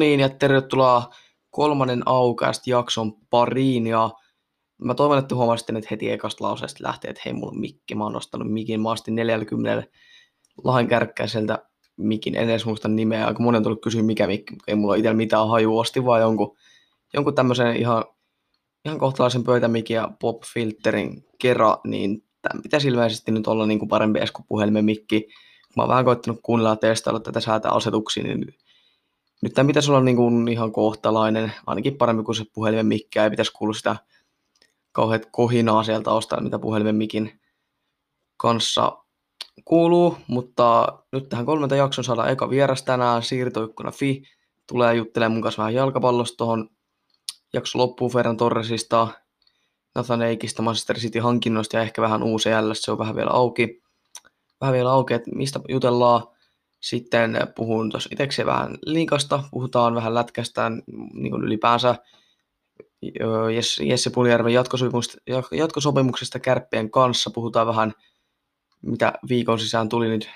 Niin, ja tervetuloa kolmannen aukaasti jakson pariin. Ja mä toivon, että huomasitte nyt heti ekasta lauseesta lähtee, että hei, mulla on mikki. Mä oon nostanut mikin. Mä astin 40 lahen kärkkäiseltä mikin. En edes muista nimeä. Aika monen tullut kysyä, mikä mikki. Ei mulla itsellä mitään haju. Ostin vaan jonkun, jonkun tämmöisen ihan, ihan kohtalaisen pöytämikin ja pop-filterin kera, niin tämä pitäisi ilmeisesti nyt olla niin kuin parempi edes kuin puhelimen mikki. Mä oon vähän koittanut kuunnella ja testailla tätä säätää asetuksia, niin nyt tämä pitäisi olla niin kuin ihan kohtalainen, ainakin parempi kuin se puhelimen mikki, ei pitäisi kuulla sitä kauheat kohinaa sieltä ostaa, mitä puhelimen mikin kanssa kuuluu, mutta nyt tähän kolmenta jakson saadaan eka vieras tänään, siirtoikkuna Fi, tulee juttelemaan mun kanssa vähän jalkapallosta tuohon jakso loppuun Ferran Torresista, Nathan Eikistä, Manchester City hankinnoista ja ehkä vähän UCL, se on vähän vielä auki. Vähän vielä auki, että mistä jutellaan. Sitten puhun tuossa itsekseen vähän liikasta, puhutaan vähän lätkästä niin kuin ylipäänsä. Jesse Puljärven jatkosopimuksesta, kärppien kanssa puhutaan vähän, mitä viikon sisään tuli nyt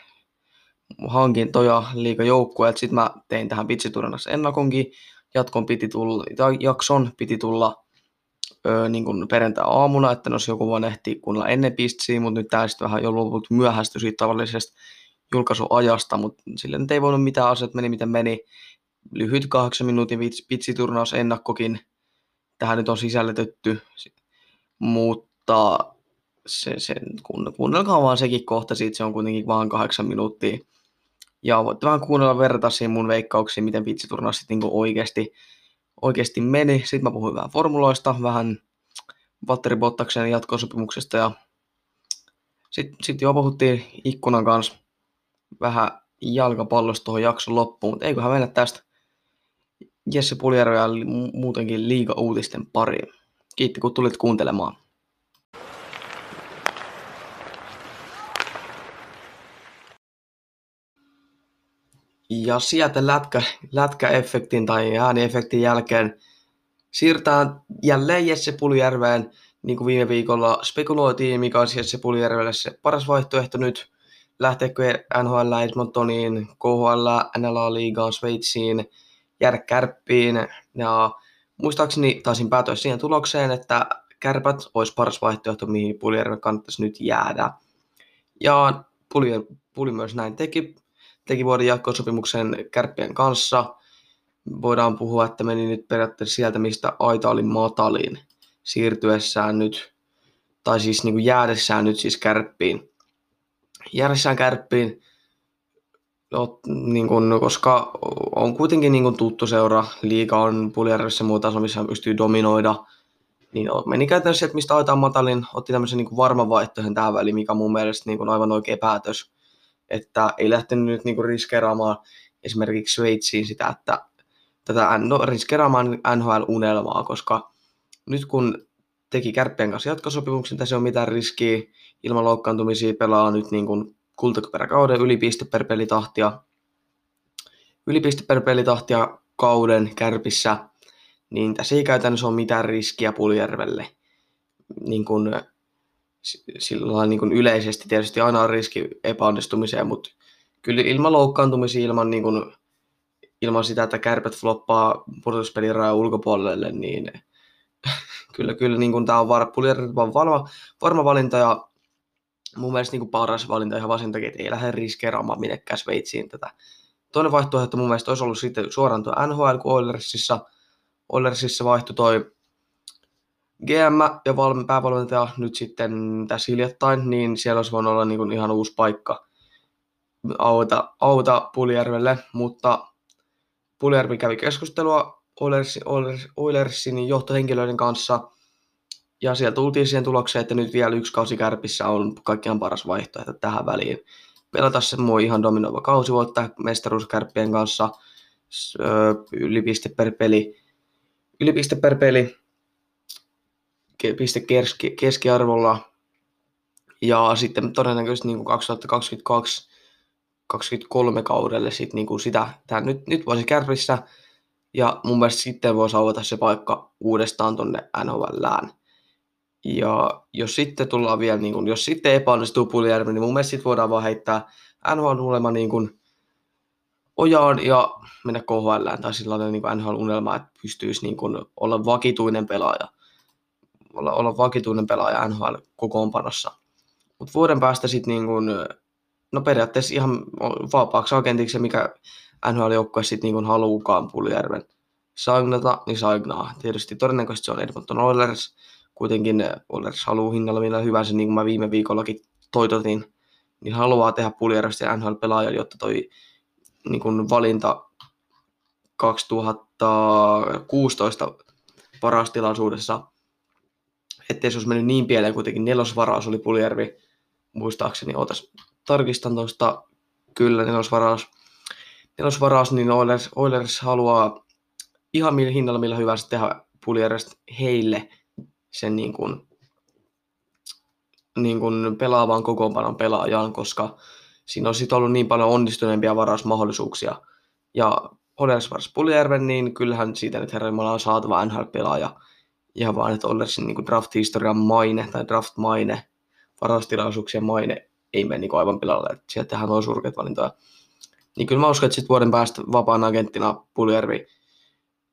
hankintoja liikajoukkueet. Sitten mä tein tähän pitsiturnassa ennakonkin. Jatkon piti tulla, jakson piti tulla öö, niin kuin perjantai-aamuna, että jos joku vaan ehti kuunnella ennen pistsiä, mutta nyt tämä sitten vähän jo lopulta myöhästyi siitä tavallisesta julkaisuajasta, mutta sille nyt ei voinut mitään, asiat meni miten meni. Lyhyt kahdeksan minuutin pitsiturnaus ennakkokin tähän nyt on sisällytetty, mutta se, se, kuunnelkaa vaan sekin kohta, siitä se on kuitenkin vain kahdeksan minuuttia. Ja voitte vähän kuunnella verrata siihen mun veikkauksiin, miten pitsiturnaus sitten niin oikeasti, oikeasti meni. Sitten mä puhuin vähän formuloista, vähän Valtteri Bottaksen jatkosopimuksesta ja sitten sit jo puhuttiin ikkunan kanssa vähän jalkapallosta tuohon jakson loppuun, mutta eiköhän mennä tästä Jesse Puljärvi ja muutenkin liiga-uutisten pariin. Kiitti kun tulit kuuntelemaan. Ja sieltä lätkä, lätkäefektin tai ääniefektin jälkeen siirtää jälleen Jesse Puljärveen, niin kuin viime viikolla spekuloitiin, mikä olisi Jesse Puljärvelle se paras vaihtoehto nyt lähteekö NHL Edmontoniin, KHL, NLA-liigaan, Sveitsiin, jäädä kärppiin. Ja muistaakseni taisin päätyä siihen tulokseen, että kärpät olisi paras vaihtoehto, mihin Puljärven kannattaisi nyt jäädä. Ja Puli, Puli myös näin teki, teki vuoden jatkosopimuksen kärppien kanssa. Voidaan puhua, että meni nyt periaatteessa sieltä, mistä aita oli matalin siirtyessään nyt, tai siis niin kuin jäädessään nyt siis kärppiin järjessään kärppiin, niin kun, koska on kuitenkin niin kun tuttu seura, liiga on Puljärvessä muu taso, missä pystyy dominoida, niin meni käytännössä sieltä, mistä aitaan matalin, otti tämmöisen niin varman vaihtoehdon tähän väliin, mikä on mun mielestä niin aivan oikea päätös, että ei lähtenyt nyt niin riskeeraamaan esimerkiksi Sveitsiin sitä, että tätä no, riskeeraamaan NHL-unelmaa, koska nyt kun teki kärppien kanssa jatkosopimuksen, tässä ei ole mitään riskiä, ilman loukkaantumisia pelaa nyt niin kuin kultakypäräkauden yli piste per pelitahtia, yli piste per pelitahtia kauden kärpissä, niin tässä ei käytännössä ole mitään riskiä Puljärvelle. Niin kuin, sillä niin kuin yleisesti tietysti aina on riski epäonnistumiseen, mutta kyllä ilman loukkaantumisia, ilman, niin kuin, ilman sitä, että kärpät floppaa pudotuspelin rajan ulkopuolelle, niin kyllä, kyllä niin kuin tämä on var, varma, varma valinta ja mun mielestä niin paras valinta ihan vaan sen takia, että ei lähde riskeeraamaan minnekään Sveitsiin tätä. Toinen vaihtoehto mun mielestä olisi ollut sitten suoraan tuo NHL, kun Oilersissa, Oilersissa vaihtui toi GM ja valmi, päävalmentaja nyt sitten tässä hiljattain, niin siellä olisi voinut olla niin kuin ihan uusi paikka auta, auta Puljärvelle, mutta Puljärvi kävi keskustelua Oilersin, Oilersin johtohenkilöiden kanssa – ja siellä tultiin siihen tulokseen, että nyt vielä yksi kausi kärpissä on kaikkiaan paras vaihtoehto tähän väliin. Pelata muu ihan dominoiva kausi, voittaa mestaruuskärppien kanssa yli piste per peli, yli piste per peli piste keski, keskiarvolla. Ja sitten todennäköisesti niin kuin 2022 2023 kaudelle sit niin kuin sitä, tää nyt, nyt voisi kärpissä, ja mun mielestä sitten voisi avata se paikka uudestaan tonne NHLään. Ja jos sitten tullaan vielä, niin kun, jos sitten epäonnistuu Puljärvi, niin mun mielestä sitten voidaan vaan heittää NHL ulema niin kun, ojaan ja mennä KHL tai lailla niin NHL-unelma, että pystyisi niin kuin olla vakituinen pelaaja. Olla, olla vakituinen pelaaja NHL-kokoonpanossa. Mutta vuoden päästä sitten niin kuin, no periaatteessa ihan vapaaksi agentiksi, mikä NHL-joukkue sitten niin haluukaan Puljärven saignata, niin saignaa. Tietysti todennäköisesti se on Edmonton Oilers. Kuitenkin Oilers haluaa hinnalla millä hyvänsä, niin kuin mä viime viikollakin toitotin, niin haluaa tehdä Puljärvestä NHL-pelaajan, jotta toi niin kuin valinta 2016 varastilaisuudessa, ettei se olisi mennyt niin pieleen, kuitenkin. Nelosvaraus oli Puljärvi, muistaakseni, otas tarkistan tuosta, kyllä nelosvaraus, nelosvaraus niin Oilers, Oilers haluaa ihan millä hinnalla millä hyvänsä tehdä Puljärvestä heille sen niin kuin, niin kuin pelaavan kokoonpanon pelaajan, koska siinä on sitten ollut niin paljon onnistuneempia varausmahdollisuuksia. Ja Oilers varas Puljärven, niin kyllähän siitä nyt herran on saatava NHL-pelaaja. Ihan vaan, että Oilersin niin draft-historian maine tai draft-maine, varaustilaisuuksien maine ei mene niin aivan pilalle. Sieltä tehdään noin surkeat valintoja. Niin kyllä mä uskon, että sitten vuoden päästä vapaan agenttina Puljärvi,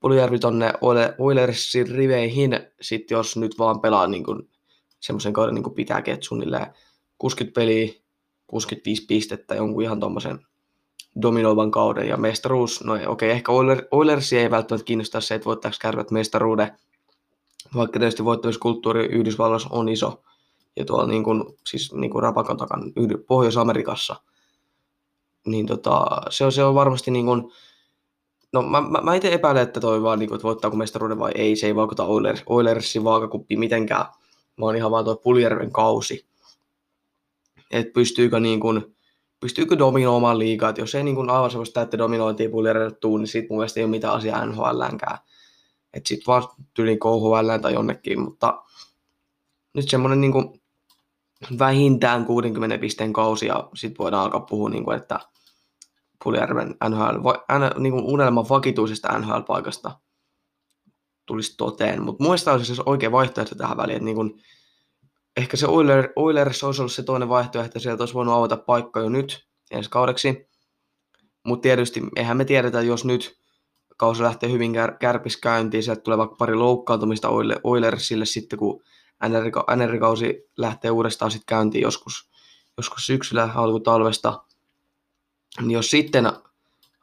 Puljärvi tonne Oilersin riveihin, sit jos nyt vaan pelaa niin semmoisen kauden niin kuin pitääkin, että suunnilleen 60 peliä, 65 pistettä, jonkun ihan tuommoisen dominoivan kauden. Ja mestaruus, no okei, okay, ehkä Oilersia ei välttämättä kiinnosta se, että voittaako kärpät mestaruuden, vaikka tietysti voittamiskulttuuri Yhdysvalloissa on iso, ja tuolla niin kuin, siis niin kuin Rapakon takana Pohjois-Amerikassa, niin tota, se, on, se on varmasti niin kuin, no mä, mä, mä itse epäilen, että toi vaan, niin kuin, että voittaako mestaruuden vai ei, se ei vaikuta Oilers, Oilersin vaakakuppiin mitenkään, vaan ihan vaan tuo Puljärven kausi, että pystyykö niin kuin, pystyykö dominoimaan liikaa, että jos ei niin kuin aivan sellaista täyttä dominointia Puljärvelle tuu, niin sit mun mielestä ei ole mitään asiaa NHLäänkään. Että sit vaan tyyliin KHL tai jonnekin, mutta nyt semmoinen niin kuin vähintään 60 pisteen kausi ja sitten voidaan alkaa puhua, niin kuin, että Puljärven NHL, niin kuin unelman vakituisesta NHL-paikasta tulisi toteen. Mutta muista olisi se oikea vaihtoehto tähän väliin, että niin kuin, ehkä se Oiler, Oilers olisi ollut se toinen vaihtoehto, että sieltä olisi voinut avata paikka jo nyt ensi kaudeksi. Mutta tietysti eihän me tiedetä, jos nyt kausi lähtee hyvin kär, kärpis käyntiin, sieltä tulee vaikka pari loukkaantumista Oilersille sitten, kun NR-kausi lähtee uudestaan sitten käyntiin joskus, joskus syksyllä alkutalvesta, niin jos sitten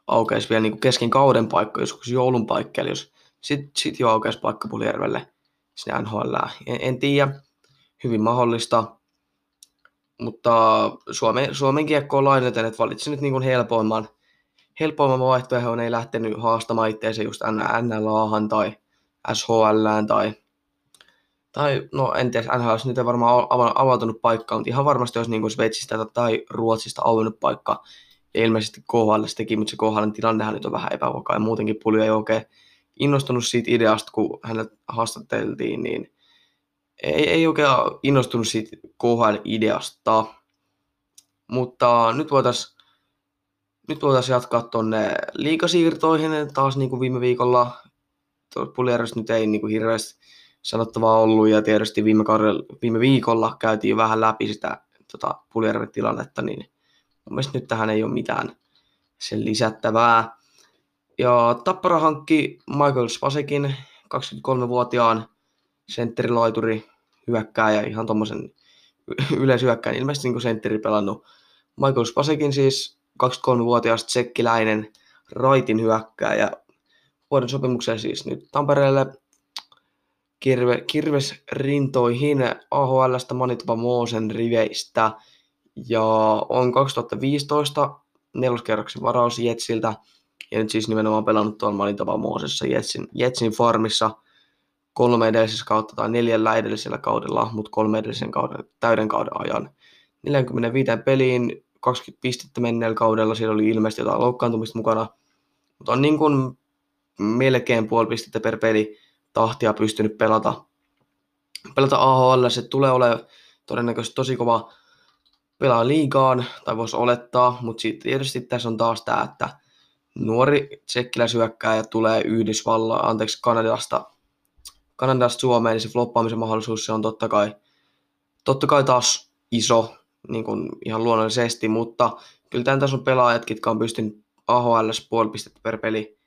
aukeisi vielä niin kesken kauden paikka, joskus joulun paikka, eli jos sitten sit jo aukeisi paikka Puljärvelle sinne NHL, en, en tiedä, hyvin mahdollista, mutta Suomen, Suomen kiekko on lainaten, että valitsin nyt niin kuin helpoimman, helpoimman vaihtoehdon, ei lähtenyt haastamaan itseänsä just NLAhan tai SHLään tai tai no en tiedä, NHL nyt ei varmaan avautunut paikkaa, mutta ihan varmasti olisi niin kuin Sveitsistä tai Ruotsista auennut paikka. Ilmeisesti KHL teki, mutta se KHL tilannehan nyt on vähän epävakaa ja muutenkin Pulju ei oikein innostunut siitä ideasta, kun hänet haastateltiin, niin ei, ei oikein innostunut siitä KHL-ideasta. Mutta nyt voitaisiin nyt voitaisiin jatkaa tuonne liikasiirtoihin taas niin kuin viime viikolla. Puljärjestö nyt ei niin kuin hirveästi sanottavaa ollut ja tietysti viime, kaudella, viime viikolla käytiin vähän läpi sitä tota, tilannetta, niin mun mielestä nyt tähän ei ole mitään sen lisättävää. Ja Tappara hankki Michael Spasekin, 23-vuotiaan sentterilaituri hyökkääjä, ihan tuommoisen yleishyökkäin, ilmeisesti niin sentteri pelannut. Michael Spasekin siis 23-vuotias tsekkiläinen raitin hyökkääjä vuoden sopimukseen siis nyt Tampereelle kirve, kirves rintoihin AHLstä Manitoba Moosen riveistä ja on 2015 neloskerroksen varaus Jetsiltä ja nyt siis nimenomaan pelannut tuolla Manitoba Moosessa Jetsin, Jetsin farmissa kolme edellisessä kautta tai neljällä edellisellä kaudella, mutta kolme edellisen kauden, täyden kauden ajan. 45 peliin, 20 pistettä menneellä kaudella, siellä oli ilmeisesti jotain loukkaantumista mukana, mutta on niin kuin melkein puoli pistettä per peli tahtia pystynyt pelata, pelata AHL. Se tulee olemaan todennäköisesti tosi kova pelaa liigaan, tai voisi olettaa, mutta sitten tietysti tässä on taas tämä, että nuori tsekkiläisyökkääjä tulee Yhdysvalla, anteeksi Kanadasta, Kanadasta Suomeen, niin se floppaamisen mahdollisuus se on totta kai, totta kai taas iso, niin kuin ihan luonnollisesti, mutta kyllä tämän tason pelaajat, jotka on pystynyt AHL puoli pistettä per peli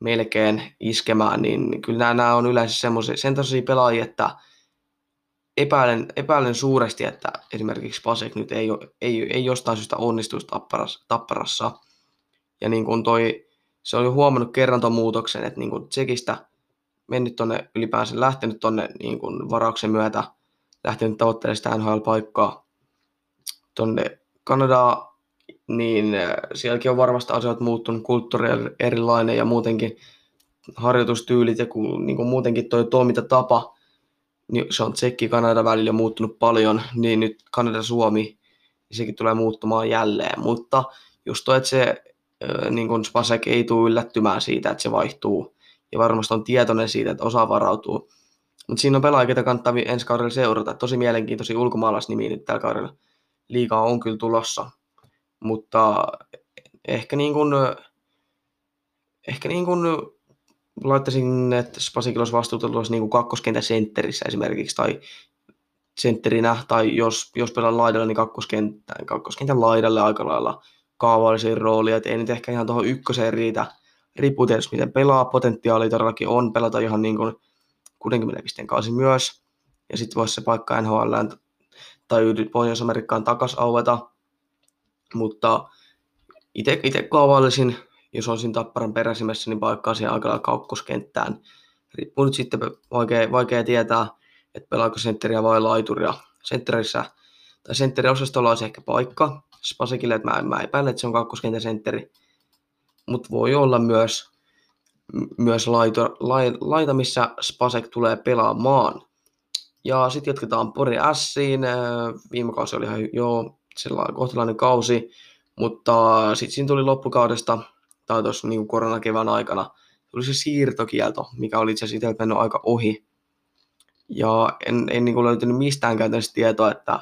melkein iskemään, niin kyllä nämä, nämä on yleensä semmoisia, sen tasoisia pelaajia, että epäilen, epäilen suuresti, että esimerkiksi Pasek nyt ei, ei, ei jostain syystä onnistuisi tapparassa, tapparassa. Ja niin kuin toi, se on jo huomannut muutoksen, että niin kuin Tsekistä mennyt tonne ylipäänsä, lähtenyt tonne niin kuin varauksen myötä, lähtenyt tavoittelemaan sitä NHL-paikkaa tonne Kanadaan, niin äh, sielläkin on varmasti asiat muuttunut, kulttuuri erilainen ja muutenkin harjoitustyylit ja niin kuin muutenkin toi toimintatapa, se on Tsekki Kanada välillä muuttunut paljon, niin nyt Kanada-Suomi, niin sekin tulee muuttumaan jälleen, mutta just toi, että se niin kuin Spasek ei tule yllättymään siitä, että se vaihtuu, ja varmasti on tietoinen siitä, että osaa varautua. Mutta siinä on pelaajia, ketä kannattaa ensi kaudella seurata. Tosi mielenkiintoisia ulkomaalaisnimiä nyt tällä kaudella liikaa on kyllä tulossa. Mutta ehkä niin kuin, ehkä niin kuin laittaisin, että Spasikilla olisi vastuuta niin kuin kakkoskentän sentterissä esimerkiksi, tai sentterinä, tai jos, jos pelaa laidalla, niin kakkoskentän, kakkoskentän laidalle aika lailla kaavallisia roolia, että ei nyt ehkä ihan tuohon ykköseen riitä, riippuu tietysti miten pelaa, potentiaali todellakin on pelata ihan niin kuin 60 pisteen kausi myös, ja sitten voisi se paikka NHL tai Pohjois-Amerikkaan takas aueta, mutta itse kaavailisin, jos olisin Tapparan peräsimessä, niin paikkaa siihen aika lailla kakkoskenttään. Riippuu nyt sitten, vaikea, vaikea tietää, että pelaako sentteriä vai laituria. Sentterissä tai sentteriosastolla olisi ehkä paikka Spasekille, että mä, mä epäilen, että se on kakkoskentän sentteri, mutta voi olla myös, myös laito, lai, laita, missä Spasek tulee pelaamaan. Ja sitten jatketaan Pori Siin. Viime kausi oli ihan jo sellainen kohtalainen kausi, mutta sitten siinä tuli loppukaudesta, tai tuossa niin koronakevään aikana, tuli se siirtokielto, mikä oli itse asiassa mennyt aika ohi. Ja en, en niin kuin löytynyt mistään käytännössä tietoa, että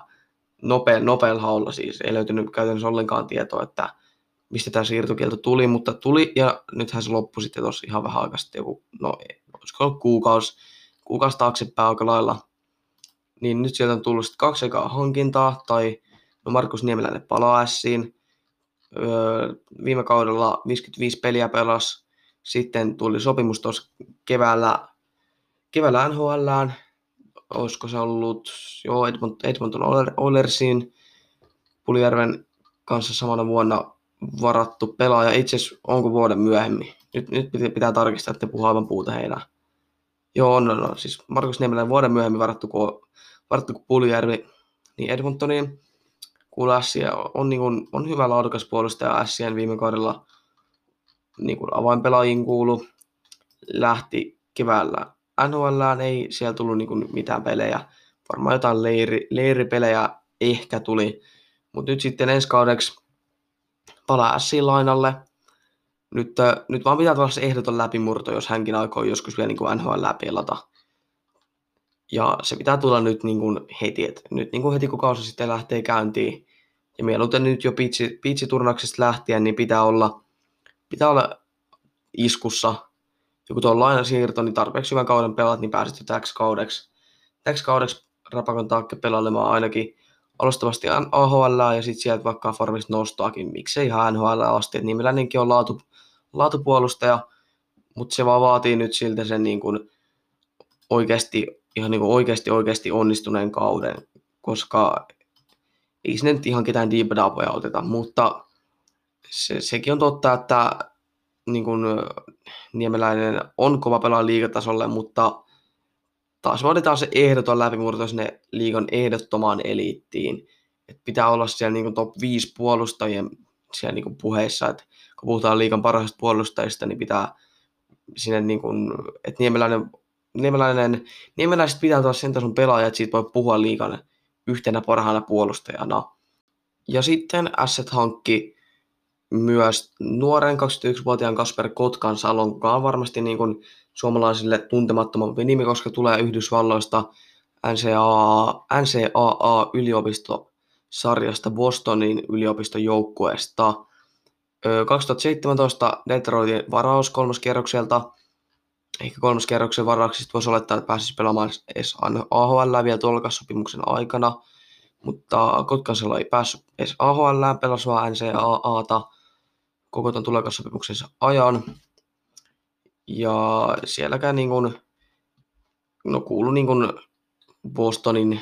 nopea, nopealla haulla siis ei löytynyt käytännössä ollenkaan tietoa, että mistä tämä siirtokielto tuli, mutta tuli ja nythän se loppui sitten tuossa ihan vähän aikaa sitten joku, no olisiko ollut kuukausi, kuukausi taaksepäin aika lailla. Niin nyt sieltä on tullut sitten kaksi ekaa hankintaa, tai no Markus Niemeläinen palaa Siin. Öö, viime kaudella 55 peliä pelas, sitten tuli sopimus tuossa keväällä, keväällä NHLään, olisiko se ollut jo Edmonton, Edmonton Oilersin Pulijärven kanssa samana vuonna varattu pelaaja. Itse asiassa onko vuoden myöhemmin? Nyt, nyt pitää, tarkistaa, että puhuu aivan puuta heinää. Joo, on, on, on. Siis Markus Niemelän vuoden myöhemmin varattu, kun, varattu kuin Pulijärvi niin Edmontoniin. Kuule Ässiä on, niin kuin, on hyvä laadukas puolustaja Ässien viime kaudella niin kuin avainpelaajiin kuulu. Lähti keväällä NHLään, ei siellä tullut niin kuin mitään pelejä. Varmaan jotain leiri, leiripelejä ehkä tuli. Mutta nyt sitten ensi kaudeksi palaa Ässiin lainalle. Nyt, nyt vaan pitää tuolla se ehdoton läpimurto, jos hänkin aikoo joskus vielä niin kuin NHL pelata. Ja se pitää tulla nyt niin kuin heti, että nyt niin kuin heti kun kausi sitten lähtee käyntiin, ja mieluiten nyt jo pitsi, pitsiturnauksesta lähtien, niin pitää olla, pitää olla iskussa. Ja kun tuo lainasiirto, niin tarpeeksi hyvän kauden pelaat, niin pääset jo täksi kaudeksi. Täksi kaudeksi rapakon taakke pelailemaan ainakin alustavasti AHL ja sitten sieltä vaikka formista nostoakin, miksei ihan NHL asti, että nimelläinenkin on laatu, laatupuolustaja, mutta se vaan vaatii nyt siltä sen niin kuin oikeasti, ihan niin kuin oikeasti, oikeasti onnistuneen kauden, koska ei sinne nyt ihan ketään diipadapoja oteta, mutta se, sekin on totta, että niin kuin, Niemeläinen on kova pelaa liigatasolle, mutta taas vaaditaan se ehdoton läpimurto sinne liigan ehdottomaan eliittiin. Et pitää olla siellä niin kuin top 5 puolustajien siellä niin kuin puheissa, että kun puhutaan liigan parhaista puolustajista, niin pitää sinne, niin kuin, että Niemeläinen, Niemeläinen, Niemeläiset pitää olla sen tason pelaaja, että siitä voi puhua liigan yhtenä parhaana puolustajana. Ja sitten Asset hankki myös nuoren 21-vuotiaan Kasper Kotkan Salon, joka on varmasti niin kuin suomalaisille tuntemattomampi nimi, koska tulee Yhdysvalloista NCAA, NCAA-yliopistosarjasta Bostonin yliopistojoukkueesta. 2017 Detroitin varaus kolmoskierrokselta, ehkä kolmoskierroksen varauksista voisi olettaa, että pääsisi pelaamaan edes AHL vielä sopimuksen aikana, mutta Kotkasella ei päässyt edes AHL, pelasi vaan NCAAta, koko ton tulokaussopimuksensa ajan. Ja sielläkään niin kuin, no kuulu niin kuin Bostonin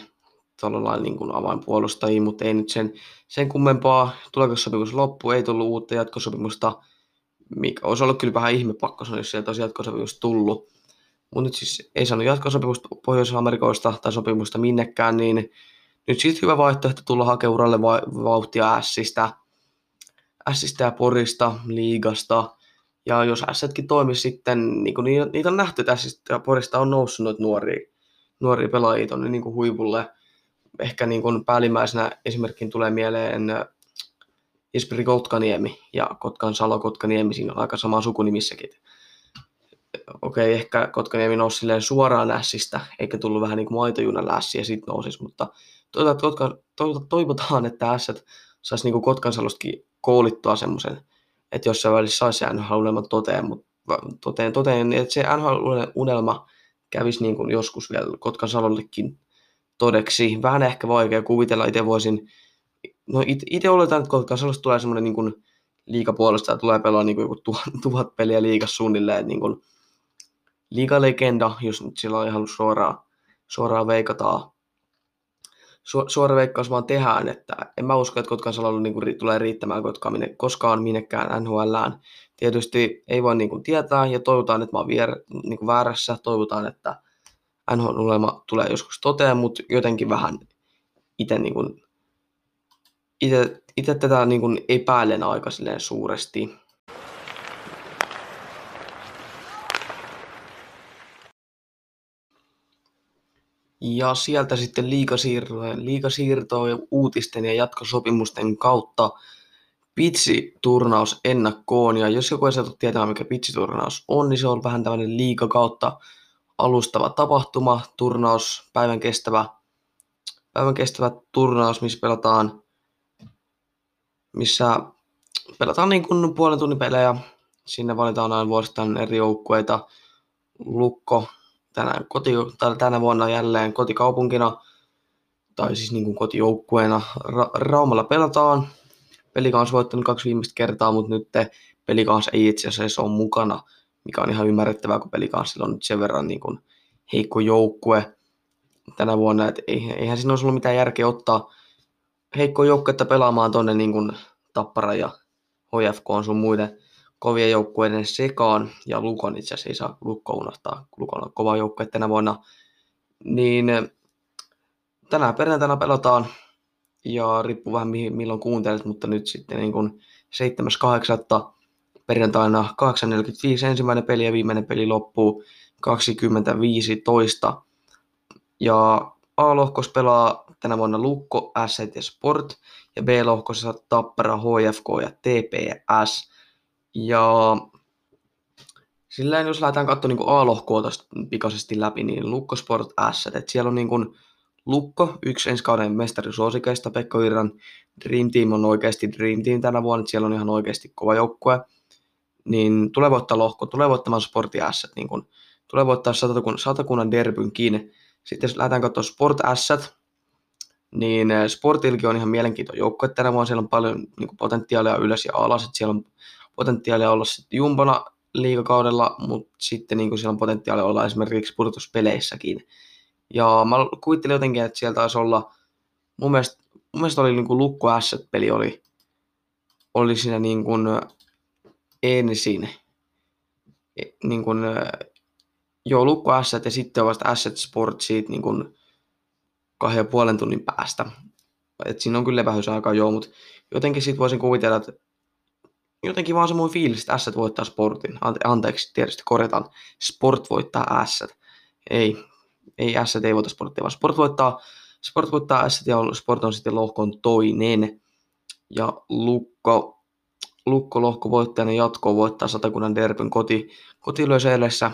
niin kuin avainpuolustajia, mutta ei nyt sen, sen kummempaa. Tulokassopimus loppu, ei tullut uutta jatkosopimusta, mikä olisi ollut kyllä vähän ihmepakko, jos sieltä olisi jatkosopimus tullut. Mutta nyt siis ei saanut jatkosopimusta Pohjois-Amerikoista tai sopimusta minnekään, niin nyt siis hyvä vaihtoehto tulla hakemaan uralle va- vauhtia Ässistä, Ässistä ja Porista, liigasta. Ja jos Ässätkin toimisi sitten, niin kuin niitä, on nähty, Ässistä ja Porista on noussut noita nuoria, nuoria pelaajia tuonne niin huipulle. Ehkä niin kuin päällimmäisenä esimerkkin tulee mieleen Jesperi Kotkaniemi ja Kotkan Salo Kotkaniemi, siinä on aika sama sukunimissäkin okei, ehkä Kotkaniemi nousi suoraan lässistä, eikä tullut vähän niin kuin maitojunan lässi ja sitten nousisi, mutta toivotaan, että ässät saisi niin Kotkan Salostakin koulittua semmoisen, että jossain välissä saisi se NHL-unelman toteen, mutta toteen, toteen, että se NHL-unelma kävisi niin kuin joskus vielä Kotkan Salollekin todeksi. Vähän ehkä vaikea kuvitella, itse voisin, no itse oletan, että Kotkan Salosta tulee semmoinen niin kuin liikapuolesta ja tulee pelaa niin kuin joku tuhat, tuhat peliä liikas suunnilleen, niin kuin liigalegenda, jos nyt sillä on ihan suoraan, suoraan veikataan. Su, suora veikkaus vaan tehdään, että en mä usko, että Kotkan Salolla niin kuin, tulee riittämään kotka, minne, koskaan minnekään NHLään. Tietysti ei voi niin kuin, tietää ja toivotaan, että mä oon vier, niin kuin väärässä. Toivotaan, että NHL tulee joskus toteen, mutta jotenkin vähän itse niin kuin, itse tätä niin kuin, epäilen aika suuresti. Ja sieltä sitten liikasiirtojen, liikasiirtojen uutisten ja jatkosopimusten kautta pitsiturnaus ennakkoon. Ja jos joku ei saatu tietää, mikä pitsiturnaus on, niin se on vähän tämmöinen liika kautta alustava tapahtuma, turnaus, päivän kestävä, päivän kestävä turnaus, missä pelataan, missä pelataan niin kuin puolen tunnin pelejä. Sinne valitaan aina vuosittain eri joukkueita. Lukko, tänä, koti, tänä vuonna jälleen kotikaupunkina, tai siis niin kuin kotijoukkueena. Ra- Raumalla pelataan. Pelikans voittanut kaksi viimeistä kertaa, mutta nyt Pelikans ei itse asiassa ole mukana, mikä on ihan ymmärrettävää, kun Pelikansilla on nyt sen verran niin kuin heikko joukkue tänä vuonna, että eihän siinä olisi ollut mitään järkeä ottaa heikko joukkuetta pelaamaan tuonne niin kuin Tappara ja HFK on sun muiden kovien joukkueiden sekaan, ja Lukon itse asiassa ei saa Lukko unohtaa, Lukon on kova joukkue tänä vuonna, niin eh, tänään perjantaina pelataan, ja riippuu vähän milloin kuuntelet, mutta nyt sitten niin kuin 7.8. perjantaina 8.45 ensimmäinen peli ja viimeinen peli loppuu 25 toista. Ja A-lohkos pelaa tänä vuonna Lukko, Asset ja Sport, ja B-lohkossa Tappara, HFK ja TPS. Ja sillä jos lähdetään katsomaan niin A-lohkoa tuosta pikaisesti läpi, niin Lukko Sport S, että siellä on niin kuin Lukko, yksi ensi kauden mestarisuosikeista, Pekka Virran Dream Team on oikeasti Dream Team tänä vuonna, että siellä on ihan oikeasti kova joukkue, niin tulee voittaa lohko, tulee voittamaan Sportti S, niin kuin, tulee voittaa satakunnan, derbynkin. Sitten jos lähdetään katsomaan Sport S, niin eh, Sportilki on ihan mielenkiintoinen joukkue tänä vuonna, siellä on paljon niin kuin potentiaalia ylös ja alas, että siellä on potentiaalia olla sitten jumpana liikakaudella, mutta sitten niin kuin siellä on potentiaalia olla esimerkiksi pudotuspeleissäkin. Ja mä kuvittelin jotenkin, että siellä taisi olla, mun mielestä, mun mielestä oli niin kuin Lukko Asset-peli oli, oli siinä niin kuin ensin, e, niin kuin, joo, Lukko Asset ja sitten vasta Asset Sport siitä niin kuin kahden ja puolen tunnin päästä. Et siinä on kyllä levähysaikaa joo, mutta jotenkin sitten voisin kuvitella, että jotenkin vaan semmoinen fiilis, että Asset voittaa Sportin. Ante- anteeksi, tietysti korjataan. Sport voittaa Asset. Ei, ei Asset ei voita Sportia, vaan Sport voittaa, Sport voittaa Asset ja Sport on sitten lohkon toinen. Ja Lukko, Lukko lohko voittajana jatkoa voittaa satakunnan derbyn koti, kotilöiseellessä.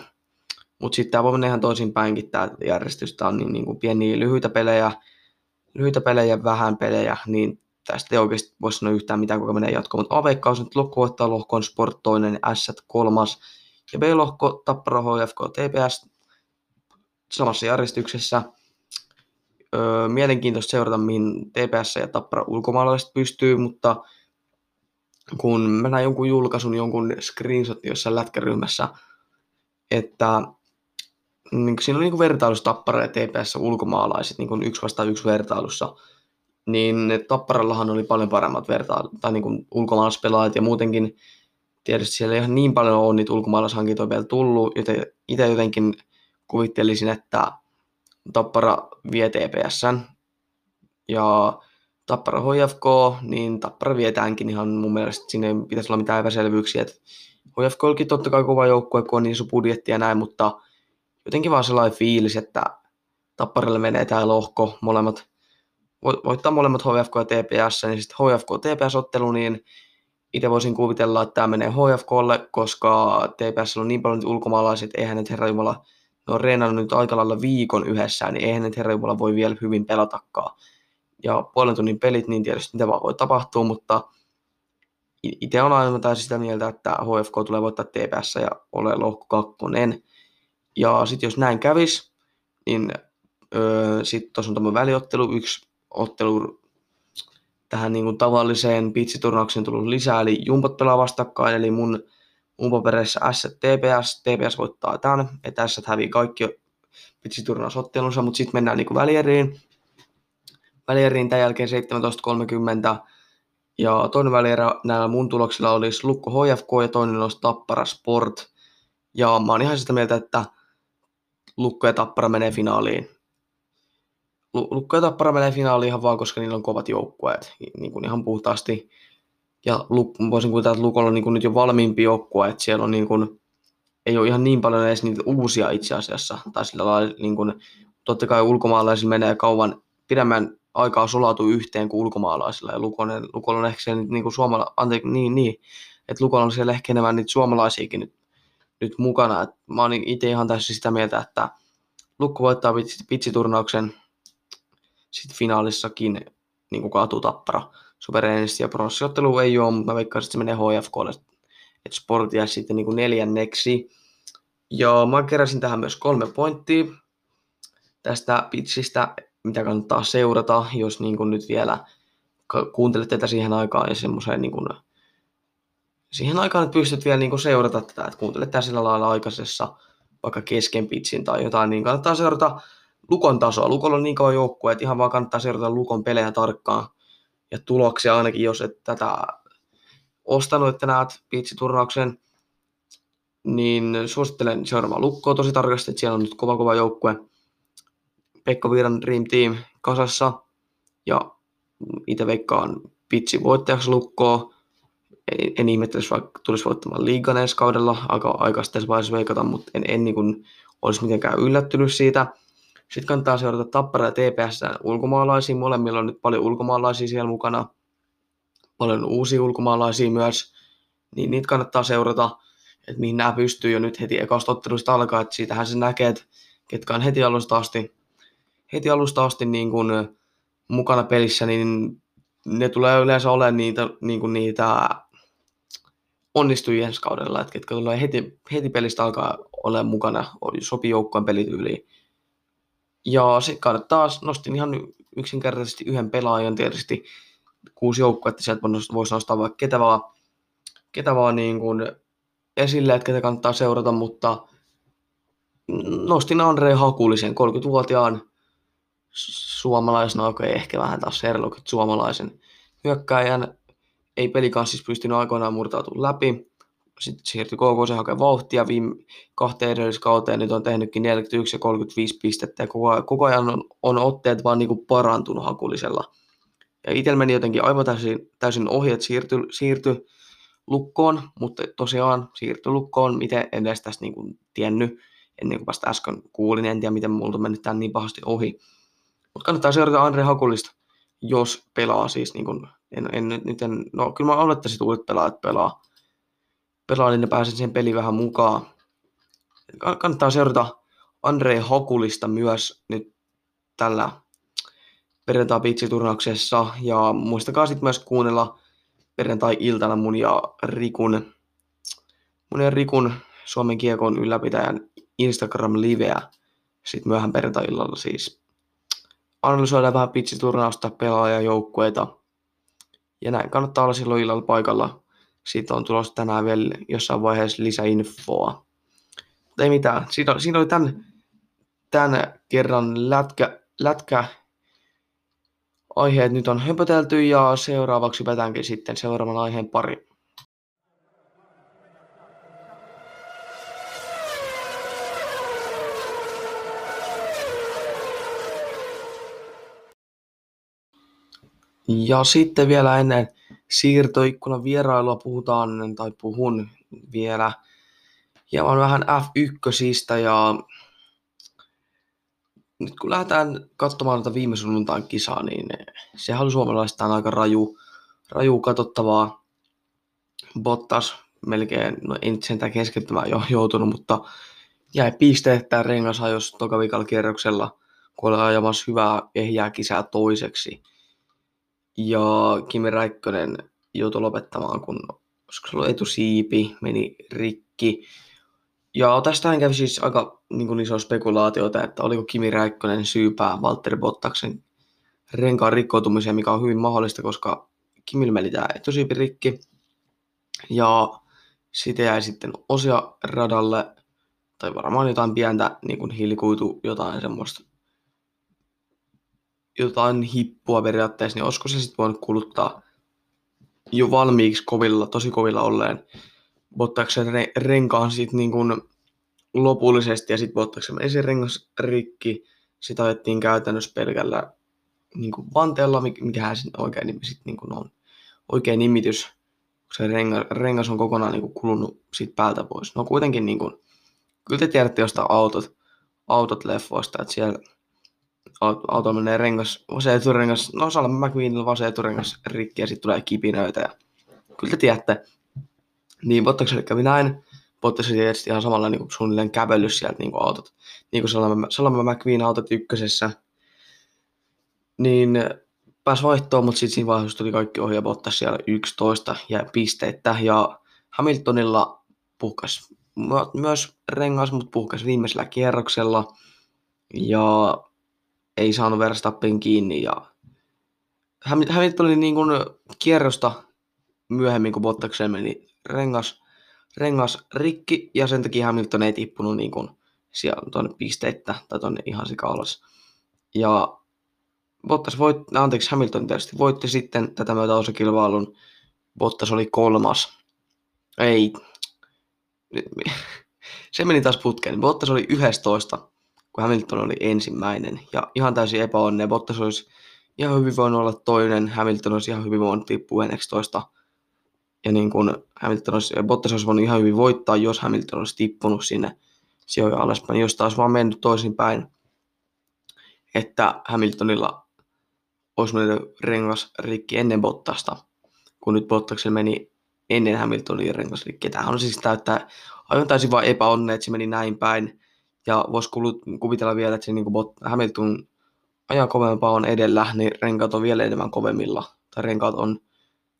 Mutta sitten tämä voi mennä ihan toisinpäinkin tämä järjestys. Tämä on niin, niin kuin pieniä lyhyitä pelejä, lyhyitä pelejä, vähän pelejä, niin tästä ei oikeasti voi sanoa yhtään mitään, kuka menee jatkoon, mutta A-veikkaus nyt lohko voittaa lohkoon Sport toinen, S kolmas ja B-lohko Tappara, HFK, TPS samassa järjestyksessä. Öö, mielenkiintoista seurata, mihin TPS ja Tappara ulkomaalaiset pystyy, mutta kun mä näin jonkun julkaisun, jonkun screenshotin jossain lätkäryhmässä, että niin siinä oli niin vertailussa Tappara ja TPS ulkomaalaiset niin yksi vasta yksi vertailussa, niin Tapparallahan oli paljon paremmat vertailut, tai niin ulkomaalaispelaajat ja muutenkin tietysti siellä ei ihan niin paljon ole niitä ulkomaalaishankintoja vielä tullut, joten itse jotenkin kuvittelisin, että Tappara vie TPSn ja Tappara HFK, niin Tappara vietäänkin ihan mun mielestä sinne ei pitäisi olla mitään epäselvyyksiä. Että HFK olikin totta kai kova joukkue, kun on niin budjetti ja näin, mutta jotenkin vaan sellainen fiilis, että Tapparalle menee tämä lohko, molemmat voittaa molemmat HFK ja TPS, niin sitten HFK TPS-ottelu, niin itse voisin kuvitella, että tämä menee HFKlle, koska TPS on niin paljon ulkomaalaisia, että eihän nyt herra Jumala, ne on reenannut nyt aika lailla viikon yhdessä, niin eihän nyt herra Jumala voi vielä hyvin pelatakaan. Ja puolen tunnin pelit, niin tietysti mitä vaan voi tapahtua, mutta itse on aina sitä mieltä, että HFK tulee voittaa TPS ja ole lohko kakkonen. Ja sitten jos näin kävis, niin öö, sitten tuossa on tämmöinen väliottelu, yksi ottelu tähän niin kuin tavalliseen pitsiturnaukseen tullut lisää, eli jumpat pelaa vastakkain, eli mun papereissa S TPS, TPS voittaa tämän, että S hävii kaikki pitsiturnausottelunsa, mutta sitten mennään niin kuin välieriin, välieriin tämän jälkeen 17.30, ja toinen välierä näillä mun tuloksilla olisi Lukko HFK ja toinen olisi Tappara Sport, ja mä oon ihan sitä mieltä, että Lukko ja Tappara menee finaaliin. Lukko ja Tappara menee finaaliin ihan vaan, koska niillä on kovat joukkueet, niin kuin ihan puhtaasti. Ja Luk, voisin kuvitella, että Lukolla on niin kuin nyt jo valmiimpi joukkue, että siellä on niin kuin, ei ole ihan niin paljon edes niitä uusia itse asiassa. Tai sillä lailla, niin kuin, totta kai ulkomaalaisilla menee kauan pidemmän aikaa sulautuu yhteen kuin ulkomaalaisilla. Ja Lukolla on ehkä siellä niin kuin suomala, anteeksi, niin, niin, että Lukolla on siellä ehkä enemmän niitä suomalaisiakin nyt, nyt mukana. Et mä oon itse ihan täysin sitä mieltä, että Lukko voittaa pitsiturnauksen sitten finaalissakin niin kuin kaatuu tappara suvereenisti ja pronssiottelu ei ole, mutta mä veikkaan, että se menee HFKlle, että sport jää sitten niin kuin neljänneksi. Ja mä keräsin tähän myös kolme pointtia tästä pitsistä, mitä kannattaa seurata, jos niin kuin nyt vielä kuuntelette tätä siihen aikaan ja semmoiseen niin kuin, siihen aikaan, että pystyt vielä niin kuin seurata tätä, että kuuntelet tätä sillä lailla aikaisessa vaikka kesken pitsin tai jotain, niin kannattaa seurata Lukon tasoa. Lukolla on niin kauan joukkue, että ihan vaan kannattaa seurata Lukon pelejä tarkkaan ja tuloksia ainakin, jos et tätä ostanut, että näet piitsiturnauksen, niin suosittelen seuraamaan Lukkoa tosi tarkasti, että siellä on nyt kova kova joukkue. Pekka Viiran Dream Team kasassa ja itse veikkaan pitsi voittajaksi Lukkoa. En, en ihmettelisi, vaikka tulisi voittamaan liigan ensi kaudella, aika aikaisesti vaiheessa veikata, mutta en, en niin kuin olisi mitenkään yllättynyt siitä. Sitten kannattaa seurata Tappara ja TPS ulkomaalaisia. Molemmilla on nyt paljon ulkomaalaisia siellä mukana. Paljon uusia ulkomaalaisia myös. Niin niitä kannattaa seurata, että mihin nämä pystyy jo nyt heti ekasta ottelusta alkaa. Että siitähän se näkee, että ketkä on heti alusta asti, heti alusta asti niin kuin mukana pelissä, niin ne tulee yleensä olemaan niitä, niin kuin niitä onnistujia ensi kaudella, että ketkä tulee heti, heti pelistä alkaa olemaan mukana, sopii joukkueen pelityyliin ja sitten kannattaa, nostin ihan yksinkertaisesti yhden pelaajan tietysti kuusi että sieltä voisi nostaa vaikka ketä vaan, ketä vaan niin kuin esille, että ketä kannattaa seurata, mutta nostin Andre Hakulisen, 30-vuotiaan suomalaisen, no okay, ehkä vähän taas Sherlock, suomalaisen hyökkäjän, ei pelikanssissa pystynyt aikoinaan murtautumaan läpi, sitten siirtyi KK hakemaan vauhtia viime kahteen edelliskauteen, nyt on tehnytkin 41 ja 35 pistettä ja koko, ajan, koko ajan on, on otteet vaan niin kuin parantunut hakulisella. Ja itsellä meni jotenkin aivan täysin, täysin ohi, että siirtyi, lukkoon, mutta tosiaan siirtyi lukkoon, miten en edes tästä niin kuin tiennyt, ennen kuin vasta äsken kuulin, en tiedä miten multa mennyt tämän niin pahasti ohi. Mutta kannattaa seurata Andre Hakulista, jos pelaa siis, niin kuin, en, en, nyt en, no kyllä mä olettaisin, että uudet pelaajat pelaa, pelaajille niin pääsen siihen peliin vähän mukaan. Kannattaa seurata Andre Hokulista myös nyt tällä perjantai turnauksessa ja muistakaa sitten myös kuunnella perjantai-iltana mun ja Rikun, mun ja Rikun Suomen kiekon ylläpitäjän Instagram-liveä sitten myöhään perjantai-illalla siis. Analysoidaan vähän pitsiturnausta, pelaajajoukkueita ja näin kannattaa olla silloin illalla paikalla Siitä on tulossa tänään vielä jossain vaiheessa lisäinfoa. Mutta ei mitään. Siinä, siinä oli tämän, tämän kerran lätkä, lätkä aiheet nyt on höpötelty ja seuraavaksi hypätäänkin sitten seuraavan aiheen pari. Ja sitten vielä ennen siirtoikkunan vierailua puhutaan, tai puhun vielä hieman vähän F1 ja nyt kun lähdetään katsomaan tätä viime sunnuntain kisaa, niin sehän oli suomalaistaan aika raju, raju katsottavaa. Bottas melkein, no ei nyt sentään keskittymään jo joutunut, mutta jäi pisteet tämä rengas jos toka kierroksella, kun oli ajamassa hyvää ehjää kisää toiseksi. Ja Kimi Räikkönen joutui lopettamaan, kun olisiko se ollut etusiipi, meni rikki. Ja tästähän kävi siis aika niin kuin iso spekulaatiota, että oliko Kimi Räikkönen syypää Valtteri Bottaksen renkaan rikkoutumiseen, mikä on hyvin mahdollista, koska Kimil meni tämä etusiipi rikki. Ja sitten jäi sitten osia radalle, tai varmaan jotain pientä niin kuin hilkuitu, jotain semmoista jotain hippua periaatteessa, niin olisiko se sitten voinut kuluttaa jo valmiiksi kovilla, tosi kovilla olleen? Bottaksen re- renkaan sitten niin kuin lopullisesti ja sitten meni se rengas rikki, sitä ajettiin käytännössä pelkällä niin kuin vanteella, mikä se oikein nimi sitten niin on, oikein nimitys, se rengas, rengas on kokonaan niin kuin kulunut siitä päältä pois. No kuitenkin niin kuin, kyllä te tiedätte jostain autot, autot leffoista, että siellä auto menee rengas, vasen eturengas, no Salman McQueenilla vasen eturengas rikki ja sitten tulee kipinöitä ja kyllä te tiedätte. Niin Bottakselle kävi näin. Bottas tietysti ihan samalla niin kuin suunnilleen kävellyt sieltä niin kuin autot. Niin kuin Salman, Salman McQueen autot ykkösessä. Niin pääsi vaihtoon, mutta sitten siinä vaiheessa tuli kaikki ohi ja Bottas siellä 11 ja pisteitä. Ja Hamiltonilla puhkas myös rengas, mutta puhkas viimeisellä kierroksella. Ja ei saanut Verstappen kiinni ja Hamilton oli niin kuin kierrosta myöhemmin, kun Bottakseen meni rengas, rengas rikki ja sen takia Hamilton ei tippunut niin kuin tuonne pisteittä tai tuonne ihan alas. Ja Bottas voitti, anteeksi Hamilton tietysti voitti sitten tätä myötä osakilpailun. Bottas oli kolmas. Ei. Se meni taas putkeen. Bottas oli 11 kun Hamilton oli ensimmäinen. Ja ihan täysin epäonnea. Bottas olisi ihan hyvin voinut olla toinen, Hamilton olisi ihan hyvin voinut tippua 11. Ja niin kuin Hamilton olisi, Bottas olisi voinut ihan hyvin voittaa, jos Hamilton olisi tippunut sinne sijoja alaspäin, jos taas vaan mennyt toisinpäin. Että Hamiltonilla olisi mennyt rengas rikki ennen Bottasta, kun nyt Bottaksella meni ennen Hamiltonin rengas rikki. Tämähän on siis täyttää aivan täysin vain epäonne, että se meni näin päin. Ja voisi kuvitella vielä, että se niin kuin Hamilton ajan kovempaa on edellä, niin renkaat on vielä enemmän kovemmilla. Tai renkaat on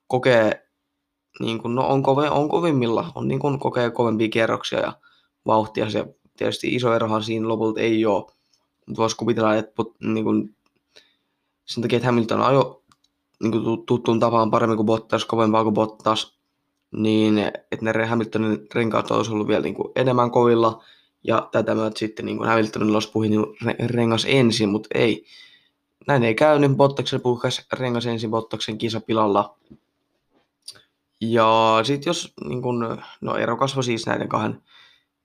kokee, niin kuin, no on, kove, on kovimmilla, on niin kuin kokee kovempia kierroksia ja vauhtia. Se tietysti iso erohan siinä lopulta ei ole. Mutta voisi kuvitella, että niin kuin, sen takia, että Hamilton ajo niin kuin tuttuun tapaan paremmin kuin Bottas, kovempaa kuin Bottas, niin että ne Hamiltonin renkaat olisi ollut vielä niin kuin enemmän kovilla, ja tätä myötä sitten niin Hamiltonilla olisi puhinut rengas ensin, mutta ei. Näin ei käynyt. Bottaksen puhkas rengas ensin Bottaksen kisapilalla. Ja sitten jos, niin kun, no ero kasvoi siis näiden kahden,